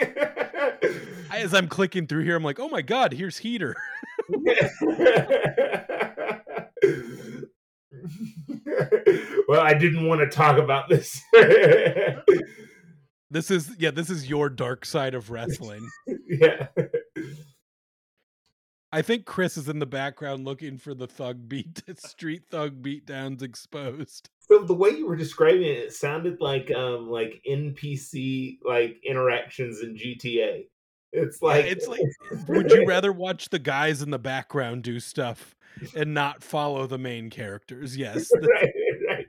As I'm clicking through here, I'm like, oh my god, here's Heeter. well, I didn't want to talk about this. This is yeah, this is your dark side of wrestling. yeah. I think Chris is in the background looking for the thug beat street thug beatdowns exposed. So the way you were describing it, it sounded like um like NPC like interactions in GTA. It's Yeah, like it's like would you rather watch the guys in the background do stuff and not follow the main characters? Yes. right, right.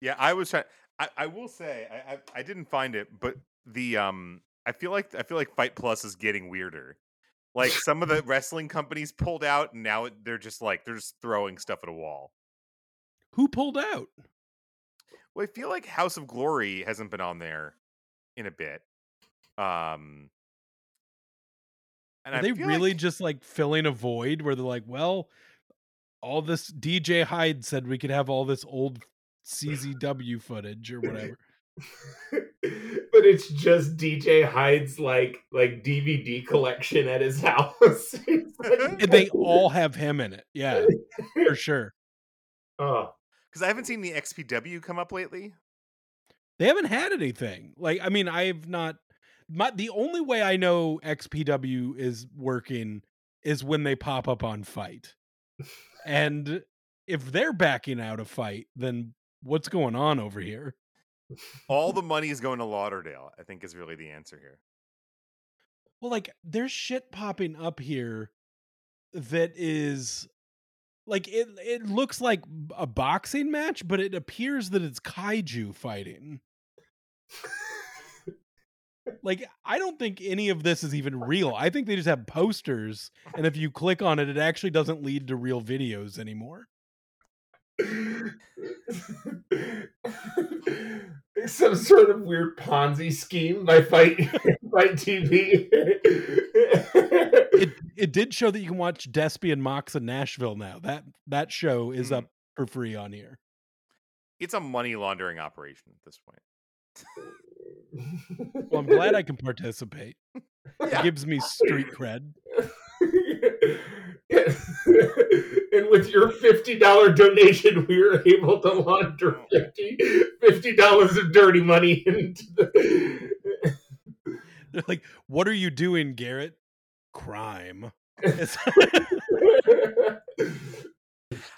yeah. I was trying. I, I will say I, I I didn't find it, but the um I feel like I feel like FITE Plus is getting weirder. Like some of the wrestling companies pulled out, and now they're just like they're just throwing stuff at a wall. Who pulled out? Well, I feel like House of Glory hasn't been on there in a bit. Um, and Are I they really like- just like filling a void where they're like, well, all this DJ Hyde said we could have all this old CZW footage or whatever. but it's just DJ Hyde's like like DVD collection at his house. Like- they all have him in it. Yeah, for sure. oh, because I haven't seen the XPW come up lately. They haven't had anything. Like, I mean, I've not my the only way I know XPW is working is when they pop up on FITE. And if they're backing out of FITE, then what's going on over here? All the money is going to Lauderdale. I think is really the answer here. Well, like there's shit popping up here that is like it it looks like a boxing match, but it appears that it's kaiju fighting. Like I don't think any of this is even real. I think they just have posters and if you click on it it actually doesn't lead to real videos anymore. Some sort of weird Ponzi scheme by FITE FITE TV. It it did show that you can watch Despy and Mox in Nashville now. That that show is Mhm. up for free on here. It's a money laundering operation at this point. Well, I'm glad I can participate. Yeah. It gives me street cred. and with your fifty dollar donation, we were able to launder 50 dollars of dirty money into the. They're like, "What are you doing, Garrett?" Crime.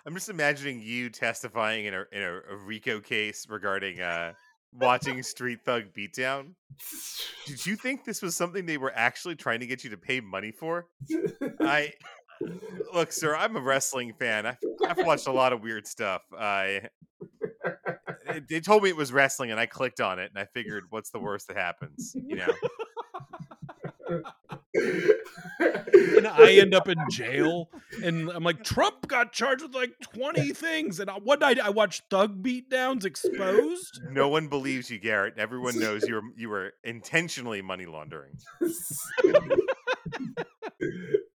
I'm just imagining you testifying in a in a, a RICO case regarding uh watching Street Thug Beatdown. Did you think this was something they were actually trying to get you to pay money for? I look, sir. I'm a wrestling fan. I've, I've watched a lot of weird stuff. I they- they told me it was wrestling, and I clicked on it, and I figured, what's the worst that happens? You know, and I end up in jail, and I'm like, Trump got charged with like 20 things, and I, what night I watched Thug Beatdowns exposed. no one believes you, Garrett. Everyone knows you were you were intentionally money laundering.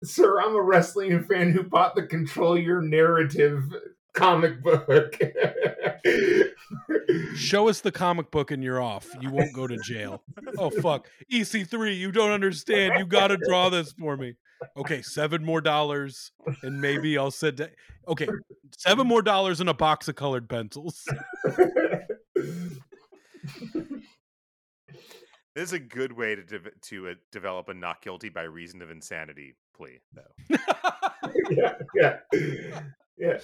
Sir, I'm a wrestling fan who bought the Control Your Narrative comic book. Show us the comic book, and you're off. You won't go to jail. Oh fuck, EC3, you don't understand. You got to draw this for me. Okay, seven more dollars, and maybe I'll sit down. Okay, seven more dollars and a box of colored pencils. This is a good way to de- to uh, develop a not guilty by reason of insanity plea, though. yeah, yeah, yeah.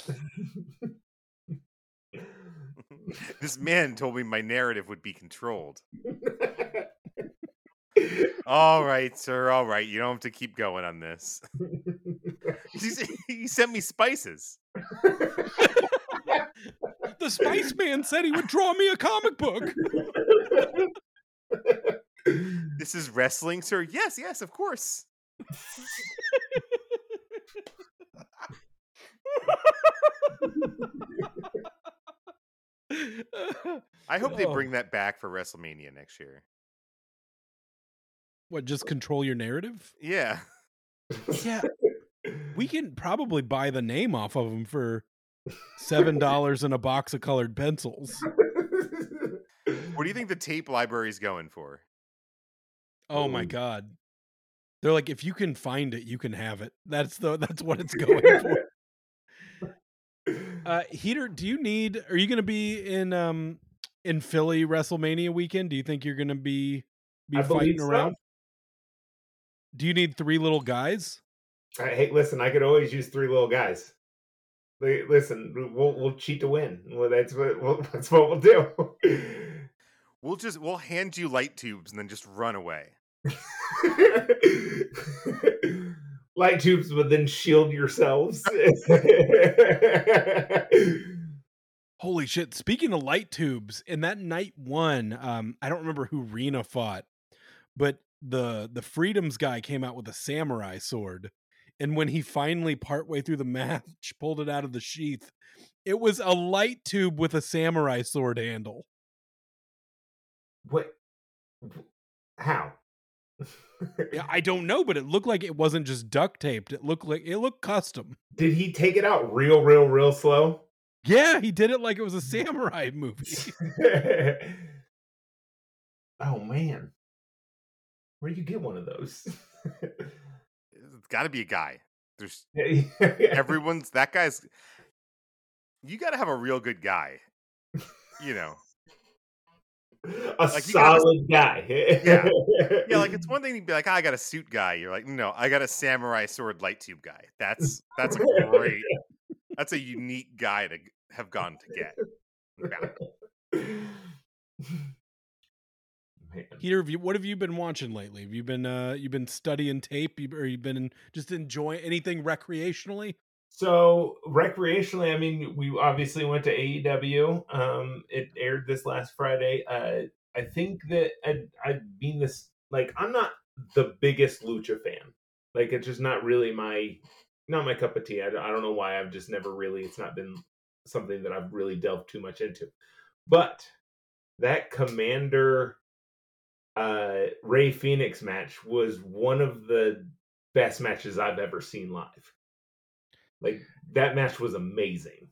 this man told me my narrative would be controlled. All right, sir. All right. You don't have to keep going on this. he he sent me spices. the Spice Man said he would draw me a comic book. This is wrestling, sir. Yes, yes, of course. I hope they Oh. bring that back for WrestleMania next year. What, just control your narrative? Yeah. Yeah, we can probably buy the name off of them for seven dollars and a box of colored pencils. What do you think the tape library's going for? Oh my god. They're like, if you can find it, you can have it. That's the that's what it's going for. Uh Heeter, do you need are you gonna be in um in Philly WrestleMania weekend? Do you think you're gonna be be I fighting believe so. around? Do you need three little guys? All right, hey, listen, I could always use three little guys. Listen, we'll we'll cheat to win. Well, that's what we'll, that's what we'll do. We'll just we'll hand you light tubes and then just run away. Light tubes would then shield yourselves. Holy shit! Speaking of light tubes, in that night one, um, I don't remember who Rena fought, but the the Freedoms guy came out with a samurai sword, and when he finally, partway through the match, pulled it out of the sheath, it was a light tube with a samurai sword handle. What? How? Yeah, I don't know, but it looked like it wasn't just duct taped. It looked like it looked custom. Did he take it out real, real, real slow? Yeah, he did it like it was a samurai movie. oh man, where do you get one of those? It's got to be a guy. There's everyone's that guy's. You got to have a real good guy. You know, a Like, you gotta- solid guy. Yeah. yeah. Like it's one thing to be like, "Ah, I got a suit guy. You're like, no, I got a samurai sword light tube guy. That's that's a great. That's a unique guy to have gone to get. Yeah. Peter, have you, what have you been watching lately? Have you been uh you been studying tape, You- or you been just enjoying anything recreationally? So recreationally, I mean, we obviously went to AEW. Um, it aired this last Friday. Uh, I think that I, I mean this like I'm not the biggest lucha fan. Like it's just not really my not my cup of tea. I, don't- I don't know why. I've just never really. It's not been something that I've really delved too much into. But that Komander uh, Rey Fénix match was one of the best matches I've ever seen live. Like that match was amazing.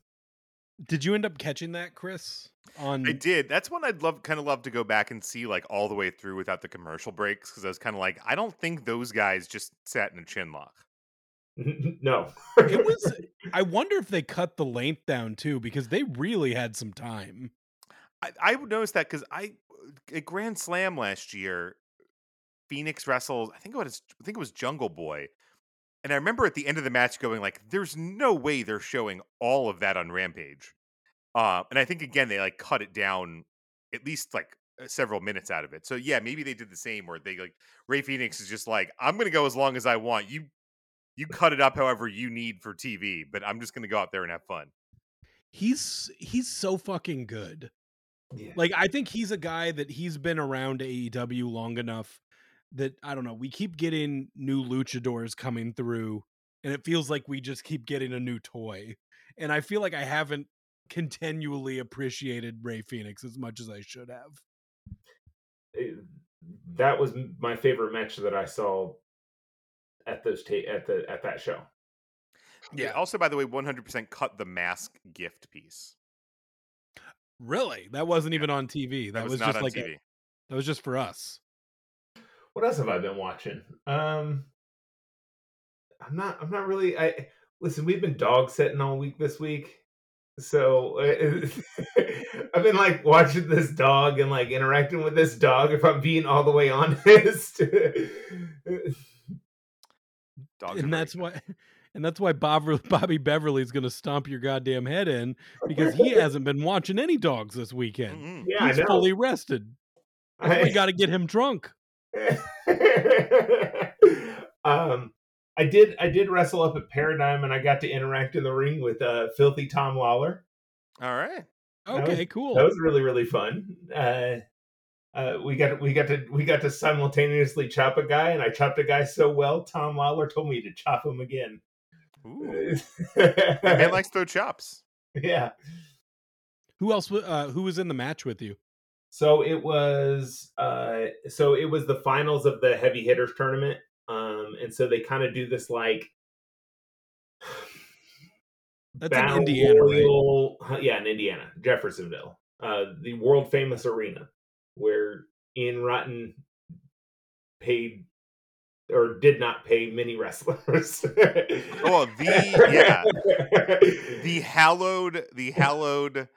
Did you end up catching that, Chris? On I did. That's one I'd love, kind of love to go back and see like all the way through without the commercial breaks because I was kind of like, I don't think those guys just sat in a chin lock. no, it was. I wonder if they cut the length down too, because they really had some time. I, I would notice that because I at Grand Slam last year, Fénix wrestled. I think it was I think it was Jungle Boy, and I remember at the end of the match going like, "There's no way they're showing all of that on Rampage." Uh, and I think again they like cut it down at least like uh, several minutes out of it. So yeah, maybe they did the same where they like Rey Fénix is just like, "I'm gonna go as long as I want. You you cut it up however you need for TV, but I'm just gonna go out there and have fun." He's he's so fucking good. yeah. Like I think he's a guy that he's been around AEW long enough that I don't know. We keep getting new luchadors coming through, and it feels like we just keep getting a new toy. And I feel like I haven't continually appreciated Rey Fénix as much as I should have. It- that was my favorite match that I saw at those ta- at the at that show. Yeah. Also, by the way, 100% cut the mask gift piece. Really, that wasn't even on TV. That, That, was, was, not just on like a- TV. that was just for us. What else have I been watching? Um, I'm not. I'm not really. I listen. We've been dog sitting all week this week, so I've been like watching this dog and like interacting with this dog. If I'm being all the way honest, Dogs and that's why and that's why Bob, Bobby Beverly's going to stomp your goddamn head in because he hasn't been watching any dogs this weekend. Mm-mm. yeah, He's I know. fully rested. Why we got to get him drunk. um, I did. I did wrestle up at Paradigm, and I got to interact in the ring with uh, Filthy Tom Lawler. All right. That was- Okay, cool. That was really really fun. Uh, uh, we got we got to we got to simultaneously chop a guy, and I chopped a guy so well. Tom Lawler told me to chop him again. Ooh. Man likes throw chops. yeah. Who else? wa- Uh, who was in the match with you? So it was uh so it was the finals of the heavy hitters tournament. Um and so they kind of do this like That's in Battle Indiana, right? Royal- huh, Yeah, in Indiana, Jeffersonville. Uh the world famous arena where Ian Rotten paid or did not pay many wrestlers. Oh, the yeah, the hallowed, the hallowed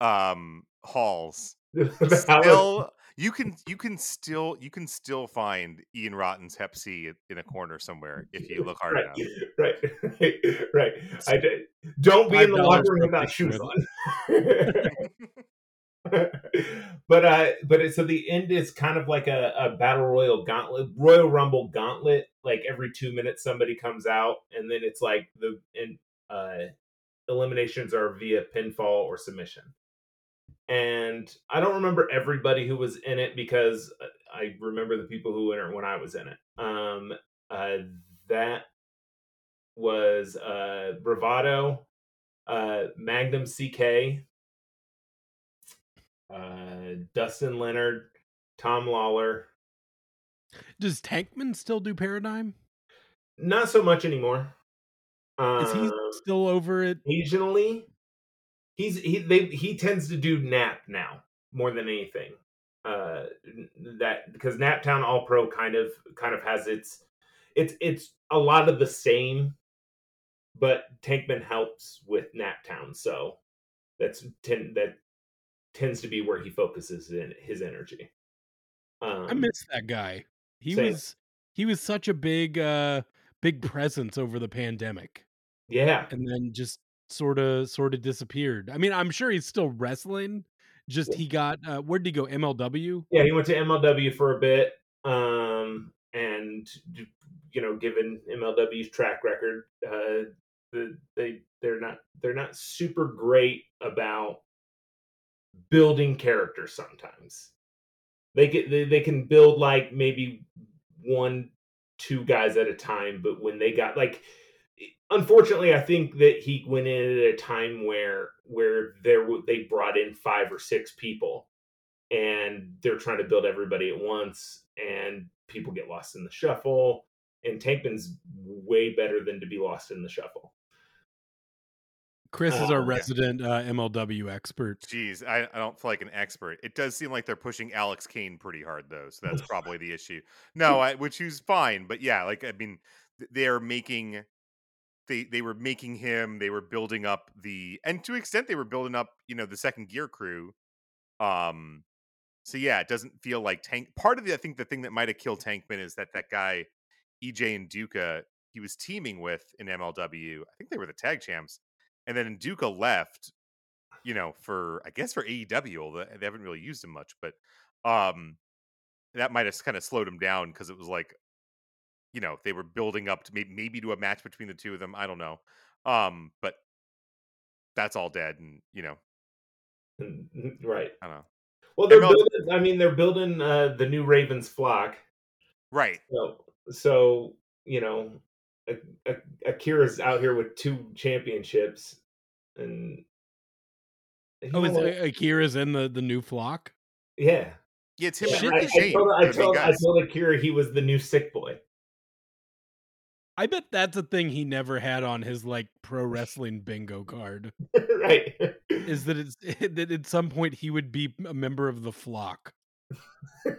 um halls. Still, you can you can still you can still find Ian Rotten's Hep C in a corner somewhere if you look hard right, enough. Right, right, right. I don't be in the $5 locker room without shoes on. but uh, but it, so the end is kind of like a, a battle royal gauntlet, Royal Rumble gauntlet. Like every two minutes, somebody comes out, and then it's like the and uh, eliminations are via pinfall or submission. And I don't remember everybody who was in it because uh, I remember the people who were in it when I was in it. Um, uh, that was uh, Bravado, uh, Magnum CK, uh, Dustin Leonard, Tom Lawler. Does Tankman still do Paradigm? Not so much anymore. Is he Um, still over it? occasionally he's he they he tends to do nap now more than anything uh that because naptown all pro kind of kind of has its it's it's a lot of the same but tankman helps with naptown so that's ten that tends to be where he focuses in his energy um I miss that guy. He same. was he was such a big uh big presence over the pandemic yeah and then just sort of sort of disappeared. I mean, I'm sure he's still wrestling. Just he got uh where did he go? MLW? Yeah, he went to MLW for a bit, um, and you know, given MLW's track record, uh, the, they they're not they're not super great about building characters. Sometimes they get they, they can build like maybe one two guys at a time, but when they got like unfortunately i think that he went in at a time where where there they brought in five or six people and they're trying to build everybody at once and people get lost in the shuffle and tankman's way better than to be lost in the shuffle Chris is our yeah. resident uh, MLW expert. Jeez, I, I don't feel like an expert. It does seem like they're pushing Alex Kane pretty hard, though. So that's probably the issue. No, I, which is fine, but yeah, like I mean, they're making they they were making him. They were building up the and to extent they were building up, you know, the second gear crew. Um, so yeah, it doesn't feel like Tank. Part of the I think the thing that might have killed Tankman is that that guy EJ Nduka he was teaming with in MLW. I think they were the tag champs, and then Nduka left you know, for I guess for AEW, they haven't really used him much, but um that might have kind of slowed him down because it was like, you know, they were building up to maybe maybe to a match between the two of them. I don't know. Um, but that's all dead, and you know, right I don't know. well they're ML building i mean they're building uh the new ravens flock Right. So, so you know, A- A- Akira's out here with two championships, and you Oh, is Akira's in the the new flock? yeah. Yeah, it's him Yeah, I, I told, I, are the main told, I told Akira he was the new sick boy. I bet that's a thing he never had on his like pro wrestling bingo card. right. Is that it's that at some point he would be a member of the flock. Oh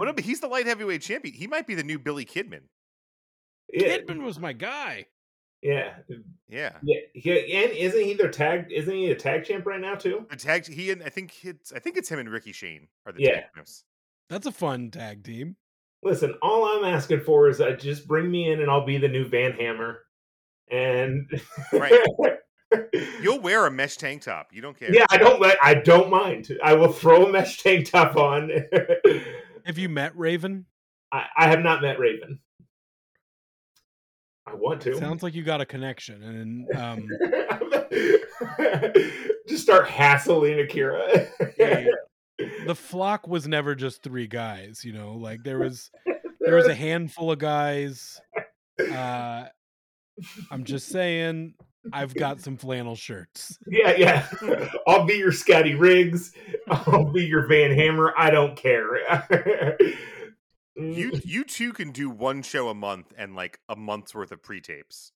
no, but he's the light heavyweight champion. He might be the new Billy Kidman. yeah, Kidman was my guy. yeah, Yeah. yeah, he- and isn't he their tag? Isn't he a tag champ right now too? The tag he and I think it's I think it's him and Ricky Shane are the Yeah. tag champs. That's a fun tag team. Listen, all I'm asking for is uh, just bring me in, and I'll be the new Van Hammer. And Right. You'll wear a mesh tank top. You don't care. yeah, I don't like. I don't mind. I will throw a mesh tank top on. Have you met Raven? I, I have not met Raven. I want to. Sounds like you got a connection. And um, just start hassling Akira. Hey, the flock was never just three guys. You know, like there was there was a handful of guys. Uh, I'm just saying, I've got some flannel shirts. yeah, yeah. I'll be your Scotty Riggs. I'll be your Van Hammer. I don't care. You you two can do one show a month and like a month's worth of pre-tapes.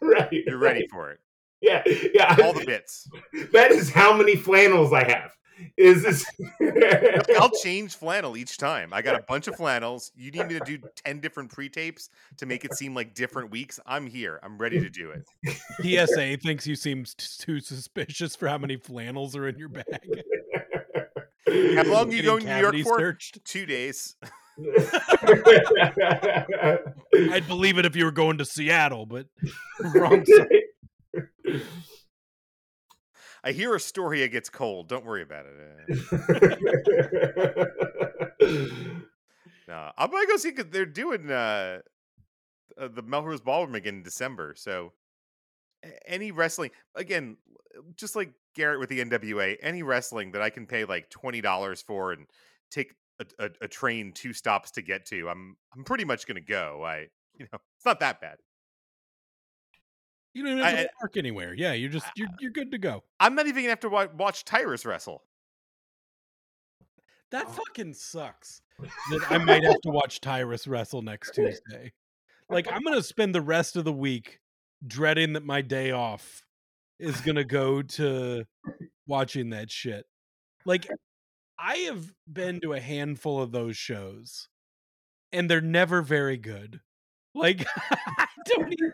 right. You're ready right. for it. Yeah, yeah. All the bits. that is how many flannels I have. Is this? I'll change flannel each time. I got a bunch of flannels. You need me to do 10 different pre-tapes to make it seem like different weeks. I'm here. I'm ready to do it. TSA thinks you seem too suspicious for how many flannels are in your bag. How long are you Getting going to New York for? searched. Two days. I'd believe it if you were going to Seattle, but wrong. side. I hear a story it gets cold. Don't worry about it. Uh, no, I'm gonna go see because they're doing uh, uh, the Melrose Ballroom again in December. So any wrestling again, just like Garrett with the NWA, any wrestling that I can pay like twenty dollars for and take a, a, a train two stops to get to, I'm I'm pretty much gonna go. I you know it's not that bad. You don't even have I- to park anywhere. Yeah, you're just you're you're good to go. I'm not even gonna have to wa- watch Tyrus wrestle. That Oh. fucking sucks. That I might have to watch Tyrus wrestle next Tuesday. Like I'm gonna spend the rest of the week dreading that my day off is gonna go to watching that shit. Like I have been to a handful of those shows, and they're never very good. Like I don't. Even,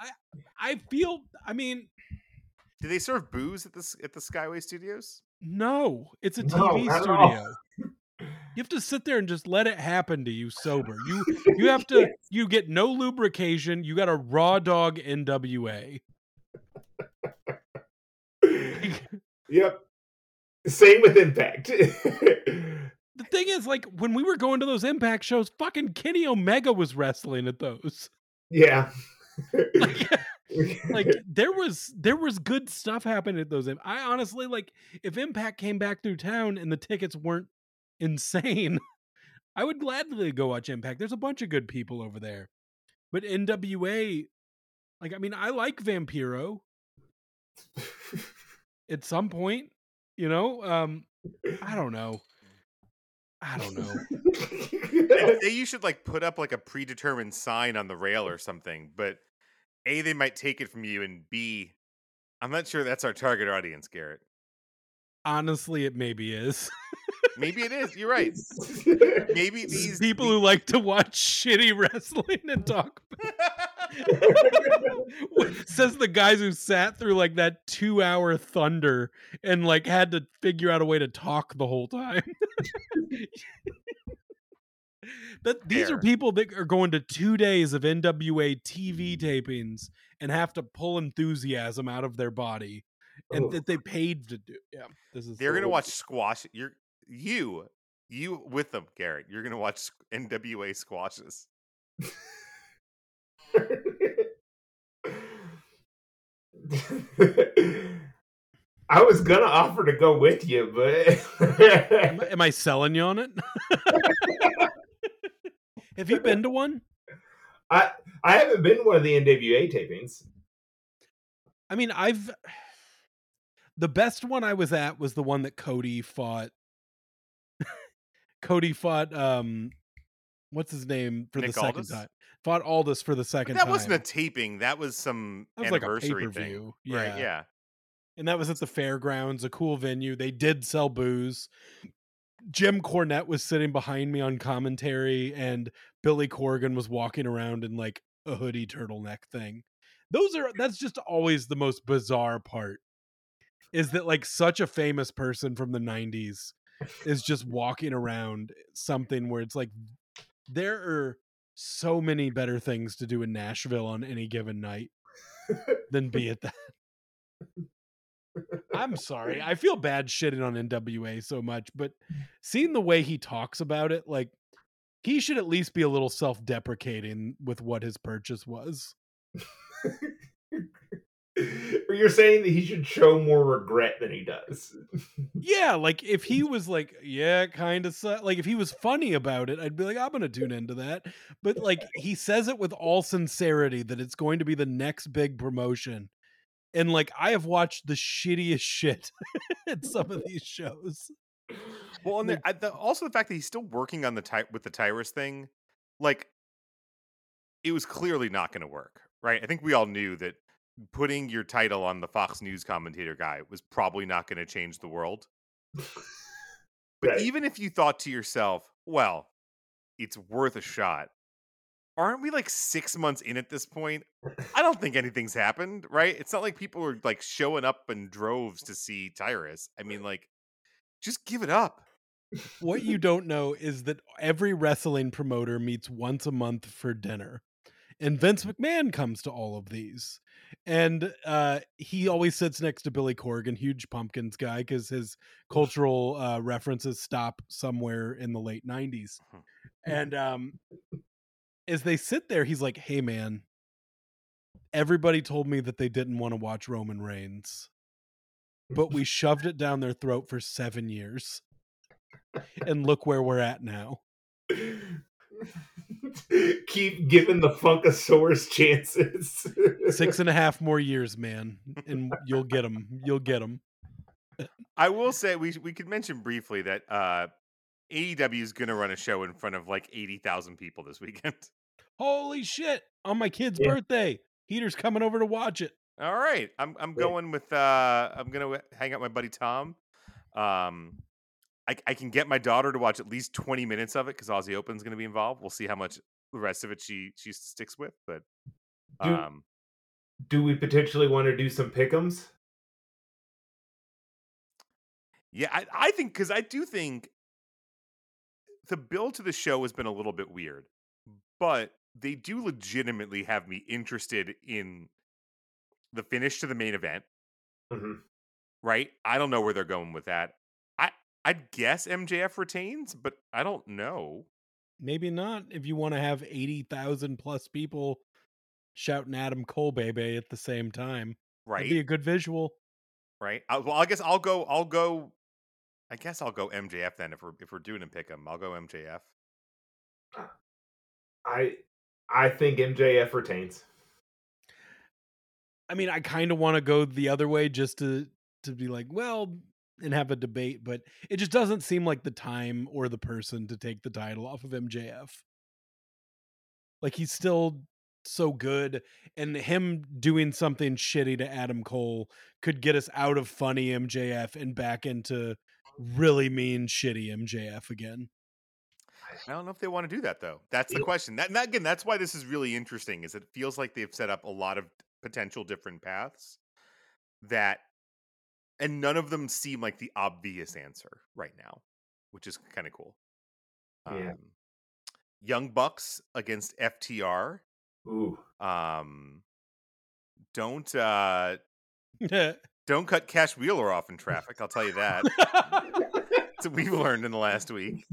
I I feel. I mean, Do they serve booze at this at the Skyway Studios? no, it's a No, TV not studio. You have to sit there and just let it happen to you sober. You you have to you get no lubrication. You got a raw dog NWA. yep. Same with Impact. The thing is, like when we were going to those Impact shows, fucking Kenny Omega was wrestling at those. yeah. Like, like there was there was good stuff happening at those. I honestly like if Impact came back through town and the tickets weren't insane, I would gladly go watch Impact. There's a bunch of good people over there. But NWA, like I mean, I like Vampiro at some point, you know. Um I don't know. I don't know. I'd you should like put up like a predetermined sign on the rail or something, but A, they might take it from you, and B, I'm not sure that's our target audience, Garrett. Honestly, it maybe is. Maybe it is. You're right. Maybe these People who like to watch shitty wrestling and talk says the guys who sat through like that two hour thunder and like had to figure out a way to talk the whole time. that these are people that are going to two days of NWA TV mm. tapings and have to pull enthusiasm out of their body and that they paid to do. Yeah, this is they're gonna watch squash. You're you you with them, Garrett. You're gonna watch NWA squashes. I was gonna offer to go with you, but Am, I- am I selling you on it? Have you been to one? I I haven't been to one of the NWA tapings. I mean, I've the best one I was at was the one that Cody fought. Cody fought um what's his name for Nick the second Aldis? time. Fought Aldis for the But second that time. wasn't a taping. That was some That was like a anniversary pay-per-view, right? yeah. Yeah. and that was at the fairgrounds, a cool venue. They did sell booze. Jim Cornette was sitting behind me on commentary, and Billy Corgan was walking around in like a hoodie turtleneck thing. Those are that's just always the most bizarre part. Is that like such a famous person from the 90s is just walking around something where it's like there are so many better things to do in Nashville on any given night than be at that. I'm sorry. I feel bad shitting on NWA so much, but mm. seeing the way he talks about it, like he should at least be a little self-deprecating with what his purchase was. Or you're saying that he should show more regret than he does. Yeah, like if he was like, yeah, kind of su-, like if he was funny about it, I'd be like, I'm gonna tune into that. But like he says it with all sincerity that it's going to be the next big promotion. And like I have watched the shittiest shit at some of these shows. Well, and the, I, the, also the fact that he's still working on the ty- with the Tyrus thing, like it was clearly not going to work, right? I think we all knew that putting your title on the Fox News commentator guy was probably not going to change the world. But Right. even if you thought to yourself, well, it's worth a shot, aren't we like six months in at this point? I don't think anything's happened, right? It's not like people are like showing up in droves to see Tyrus. I mean, like, just give it up. what you don't know is that every wrestling promoter meets once a month for dinner. And Vince McMahon comes to all of these. And uh, he always sits next to Billy Corgan, huge pumpkins guy, because his cultural uh, references stop somewhere in the late 90s. And um, as they sit there, he's like, hey, man, everybody told me that they didn't want to watch Roman Reigns, but we shoved it down their throat for seven years. And look where we're at now. Keep giving the Funkasaurus chances. Six and a half more years, man, and you'll get them. You'll get them. I will say we we could mention briefly that uh AEW is going to run a show in front of like 80,000 people this weekend. Holy shit! On my kid's Yeah. birthday, Heeter's coming over to watch it. All right. I'm I'm going with uh I'm going to hang out with my buddy Tom. Um I, I can get my daughter to watch at least 20 minutes of it because Aussie Open's going to be involved. We'll see how much the rest of it she she sticks with, but Do- um do we potentially want to do some pickums? Yeah, I, I think because I do think the build to the show has been a little bit weird, but they do legitimately have me interested in the finish to the main event. Mhm. Right? I don't know where they're going with that. I I'd guess MJF retains, but I don't know. Maybe not if you want to have eighty thousand plus people shouting Adam Cole baby at the same time. Right? That'd be a good visual. right? I, well, I guess I'll go. I'll go. I guess I'll go MJF then if we're if we're doing a pick 'em. I'll go MJF. Uh, I I think MJF retains. I mean, I kind of want to go the other way just to to be like, well, and have a debate, but it just doesn't seem like the time or the person to take the title off of MJF. Like he's still so good, and him doing something shitty to Adam Cole could get us out of funny MJF and back into really mean shitty MJF again. I don't know if they want to do that though. That's the question. That, that, again, that's why this is really interesting. Is it feels like they've set up a lot of potential different paths that, and none of them seem like the obvious answer right now, which is kind of cool. Yeah. Um, Young Bucks against FTR. Ooh. Um, don't uh, don't cut Cash Wheeler off in traffic. I'll tell you that. We've learned in the last week.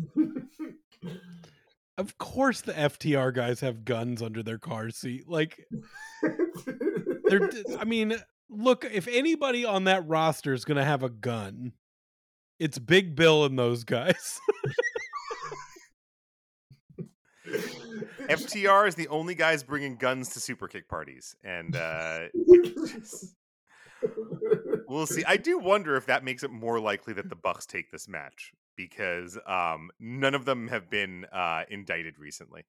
of course, the FTR guys have guns under their car seat. Like they're I mean, look, if anybody on that roster is going to have a gun, it's Big Bill and those guys. FTR is the only guys bringing guns to super kick parties, and uh, we'll see. I do wonder if that makes it more likely that the Bucks take this match because um, none of them have been uh, indicted recently.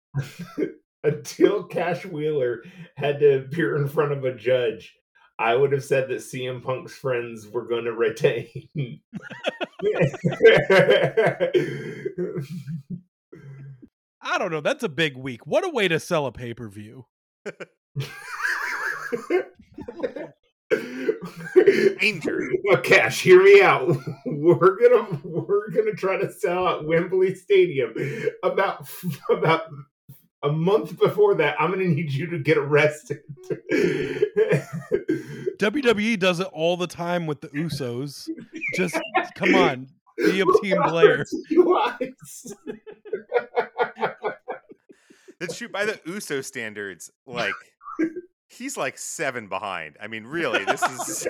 Until Cash Wheeler had to appear in front of a judge, I would have said that CM Punk's friends were going to retain. I don't know. That's a big week. What a way to sell a pay per view. Danger. Now, Cash, hear me out. We're gonna we're gonna try to sell out Wembley Stadium. About about a month before that, I'm gonna need you to get arrested. WWE does it all the time with the Usos. Just come on, be a team player. DUIs. Let's shoot by the Uso standards. Like he's like seven behind. I mean, really, this is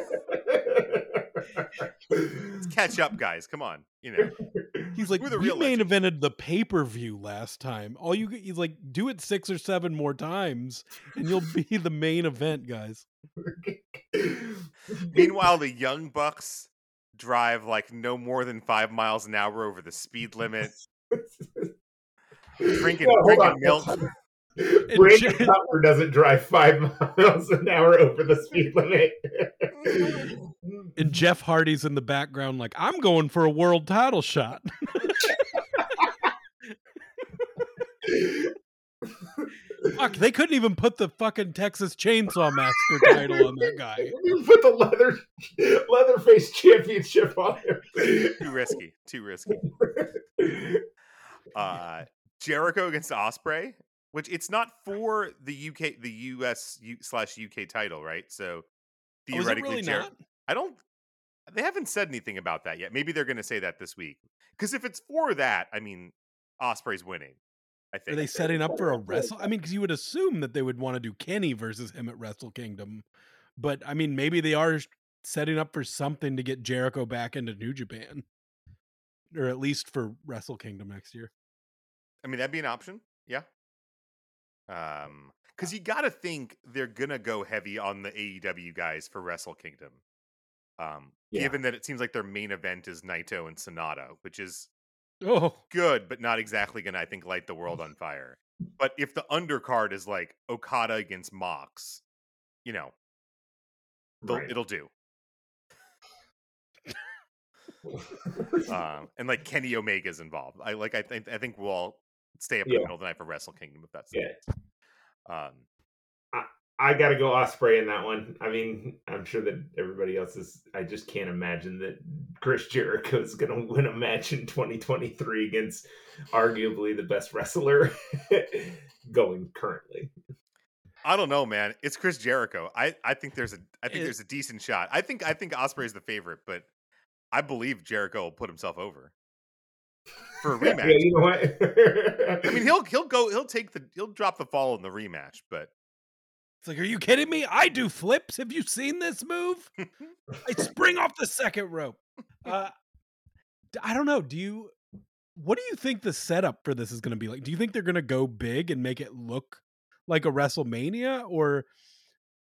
let's catch up, guys. Come on, you know. He's like, We're the we main legends." evented the pay per view last time. All you he's like, do it six or seven more times, and you'll be the main event, guys. Meanwhile, the young bucks drive like no more than five miles an hour over the speed limit, drinking, No, drinking milk. Brandon J- Cutler doesn't drive five miles an hour over the speed limit. And Jeff Hardy's in the background, like, I'm going for a world title shot. Fuck, they couldn't even put the fucking Texas Chainsaw Massacre title on that guy. You put the leather Leatherface championship on him. Too risky. Too risky. Uh, Jericho against Osprey, which it's not for the UK, the US U- slash UK title, right? So Oh, theoretically, really Jer- not? I don't. They haven't said anything about that yet. Maybe they're going to say that this week. Because if it's for that, I mean, Osprey's winning. I think. Are they setting up for a wrestle? I mean, because you would assume that they would want to do Kenny versus him at Wrestle Kingdom, but I mean, maybe they are setting up for something to get Jericho back into New Japan, or at least for Wrestle Kingdom next year. I mean, that'd be an option. Yeah. Um, because you got to think they're gonna go heavy on the AEW guys for Wrestle Kingdom. Um, Yeah. given that it seems like their main event is Naito and Sanada, which is Oh, good, but not exactly gonna, I think, light the world on fire. But if the undercard is like Okada against Mox, you know, Right. it'll do. Um, and like Kenny Omega's involved. I like. I think. I think we'll all stay up in Yeah. the middle of the night for Wrestle Kingdom if that's the Yeah. case. Um, I got to go Osprey in that one. I mean, I'm sure that everybody else is. I just can't imagine that Chris Jericho is going to win a match in 2023 against arguably the best wrestler going currently. I don't know, man. It's Chris Jericho. I, I think there's a I think It- there's a decent shot. I think I think Osprey is the favorite, but I believe Jericho will put himself over for a Yeah, rematch. you know what? I mean, he'll he'll go he'll take the he'll drop the fall in the rematch, but it's like, are you kidding me? I do flips. Have you seen this move? I spring off the second rope. Uh, d- I don't know. Do you? What do you think the setup for this is going to be like? Do you think they're going to go big and make it look like a WrestleMania, or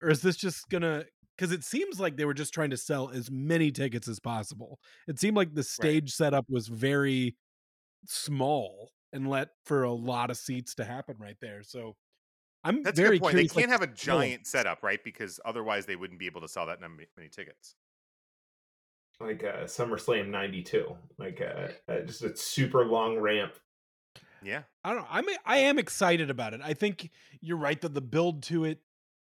or is this just gonna? Because it seems like they were just trying to sell as many tickets as possible. It seemed like the stage setup was very small and let for a lot of seats to happen right there. So I'm that's a very good point. They curious. like, can't have a the giant setup, right? Because otherwise they wouldn't be able to sell that num- many tickets. like uh, SummerSlam '92, like uh, uh, just a super long ramp. Yeah. I don't know. I'm I am excited about it. I think you're right that the build to it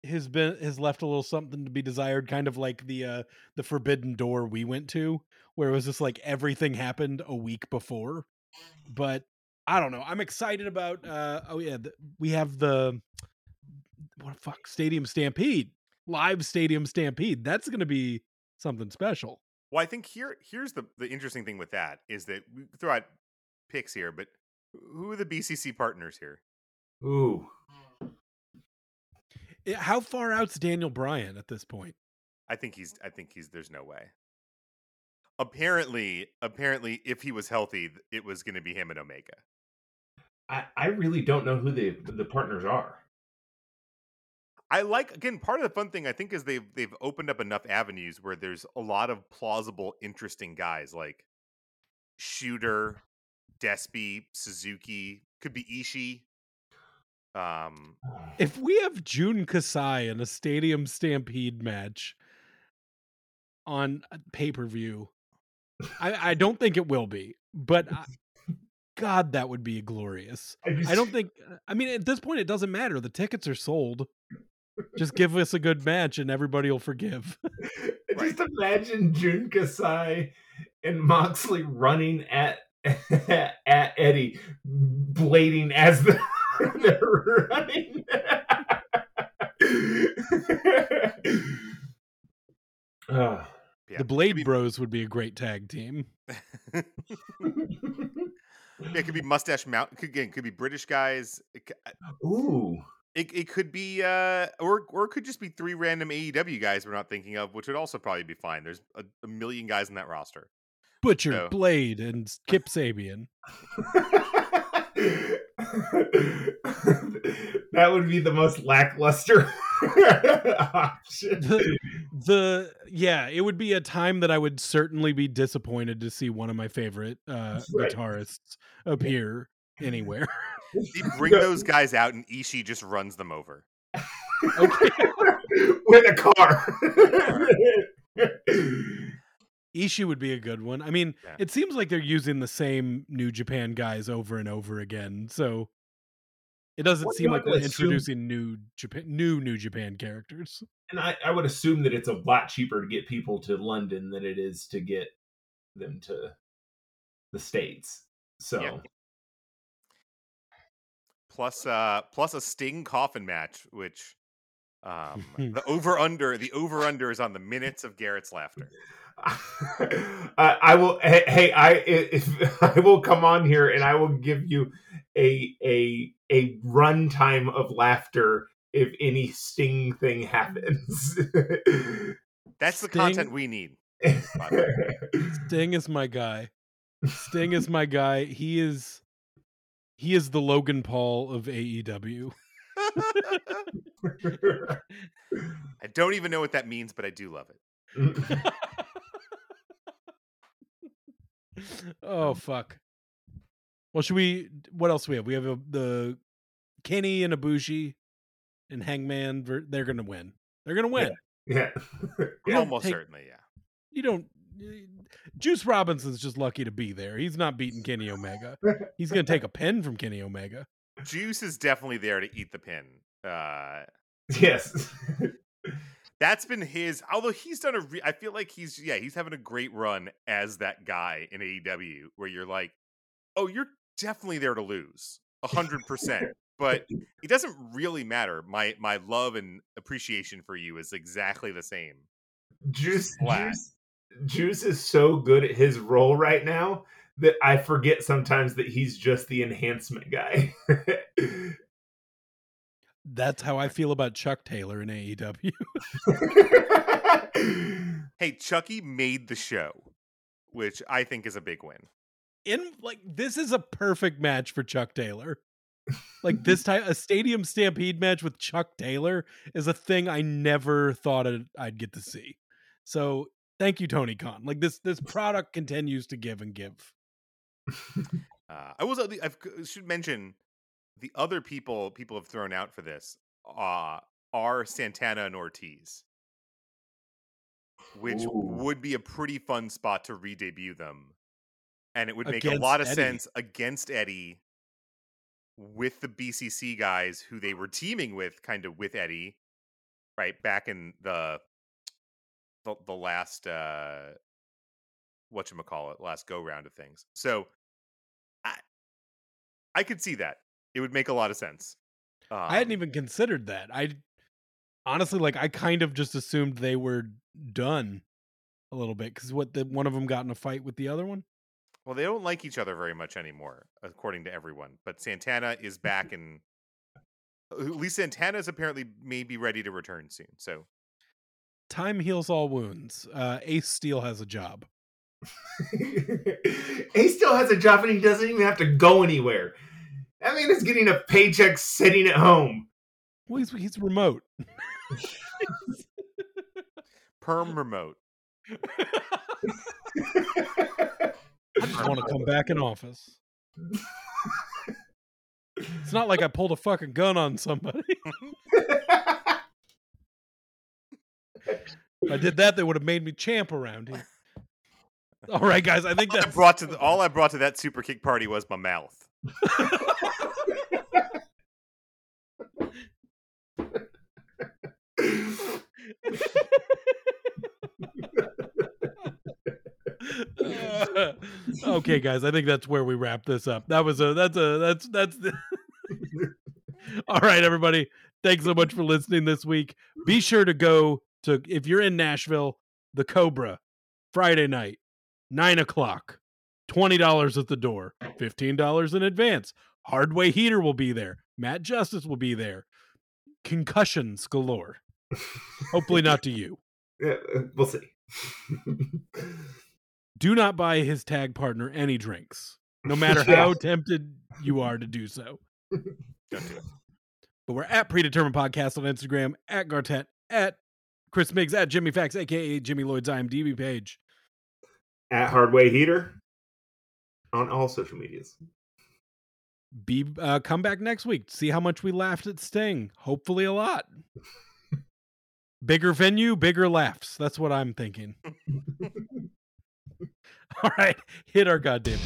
has been has left a little something to be desired, kind of like the uh the forbidden door we went to, where it was just like everything happened a week before. But I don't know. I'm excited about uh oh yeah, the, we have the what the fuck Stadium Stampede. Live Stadium Stampede. That's going to be something special. Well, I think here here's the the interesting thing with that is that we throw out picks here, but who are the BCC partners here? Ooh, Eh, How far out's Daniel Bryan at this point? I think he's I think he's there's no way. Apparently, apparently if he was healthy, it was going to be him and Omega. I, I really don't know who the the partners are. I like again part of the fun thing I think is they've they've opened up enough avenues where there's a lot of plausible, interesting guys like Shooter, Despy, Suzuki, could be Ishii. Um, If we have Jun Kasai in a Stadium Stampede match on pay per view, I, I don't think it will be, but I, God, that would be glorious. I, just, I don't think. I mean, at this point, it doesn't matter. The tickets are sold. Just give us a good match, and everybody will forgive. just imagine Jun Kasai and Moxley running at at Eddie, blading as the, they're running. Ah. Yeah, the Blade Bros would be a great tag team. yeah, it could be Mustache Mountain. Could, again, could be British guys. It, c- Ooh, it, it could be, uh, or or it could just be three random AEW guys we're not thinking of, which would also probably be fine. There's a, a million guys in that roster. Butcher, No. Blade, and Kip Sabian. that would be the most lackluster option. The, yeah, it would be a time that I would certainly be disappointed to see one of my favorite uh, right. guitarists appear anywhere. They bring those guys out, and Ishii just runs them over. okay. with a car. Ishii would be a good one. I mean, Yeah. it seems like they're using the same New Japan guys over and over again. So it doesn't Well, seem like have we're assume- introducing new Japan new New Japan characters. and I, I would assume that it's a lot cheaper to get people to London than it is to get them to the states. So Yeah. Plus, uh, plus a Sting coffin match, which Um, the over under the over under is on the minutes of Garrett's laughter. uh, I will. Hey, hey, I if I will come on here and I will give you a a a runtime of laughter if any sting thing happens. That's the Sting- content we need. Sting is my guy. Sting is my guy. He is he is the Logan Paul of AEW. I don't even know what that means, but I do love it. oh fuck. Well, should we? What else do we have? We have a, the Kenny and Ibushi and Hangman. ver- They're gonna win. They're gonna win. yeah. You don't Almost take- certainly, yeah. You don't. Juice Robinson's just lucky to be there. He's not beating Kenny Omega. He's gonna take a pin from Kenny Omega. Juice is definitely there to eat the pin. Uh, Yes. That's been his. Although he's done a, re- I feel like he's yeah he's having a great run as that guy in AEW where you're like, oh, you're definitely there to lose, a hundred percent. But it doesn't really matter. My my love and appreciation for you is exactly the same. Juice, Juice Juice is so good at his role right now that I forget sometimes that he's just the enhancement guy. That's how I feel about Chuck Taylor in AEW. Hey, Chucky made the show, which I think is a big win. in like this is a perfect match for Chuck Taylor. Like this time a stadium stampede match with Chuck Taylor is a thing I never thought I'd, I'd get to see. So thank you, Tony Khan. Like this this product continues to give and give. Uh, I was I should mention the other people people have thrown out for this uh, are Santana and Ortiz, which Ooh. would be a pretty fun spot to re-debut them, and it would make a lot of Eddie. sense against Eddie with the BCC guys who they were teaming with, kind of with Eddie, right back in the the, the last uh what you call it last go round of things. So I I could see that. It would make a lot of sense. I hadn't Um, even considered that. I honestly like I kind of just assumed they were done a little bit because what the one of them got in a fight with the other one. Well, they don't like each other very much anymore, according to everyone. But Santana is back and at least Santana is apparently maybe ready to return soon. So Time heals all wounds. Uh, Ace Steel has a job. Ace still has a job and he doesn't even have to go anywhere. I mean, he's getting a paycheck sitting at home. Well, he's he's remote. perm remote. I just want to come back in office. It's not like I pulled a fucking gun on somebody. If I did that, they would have made me champ around here. All right, guys. I think All I brought to the, all I brought to that super kick party was my mouth. Uh, okay, guys. I think that's where we wrap this up. That was a that's a that's that's the All right, everybody. Thanks so much for listening this week. Be sure to go to if you're in Nashville, the Cobra, Friday night, nine o'clock. Twenty dollars at the door, fifteen dollars in advance. Hardway Heeter will be there. Matt Justice will be there. Concussions galore. Hopefully not to you. Yeah, we'll see. Do not buy his tag partner any drinks, no matter Yeah. how tempted you are to do so. Don't do it. But we're at Predetermined Podcast on Instagram, at Gartet, at Chris Miggs, at Jimmy Fax, aka Jimmy Lloyd's IMDb page. At Hardway Heeter on all social medias. Be uh, come back next week. See how much we laughed at Sting. Hopefully a lot. Bigger venue, bigger laughs. That's what I'm thinking. All right, hit our goddamn.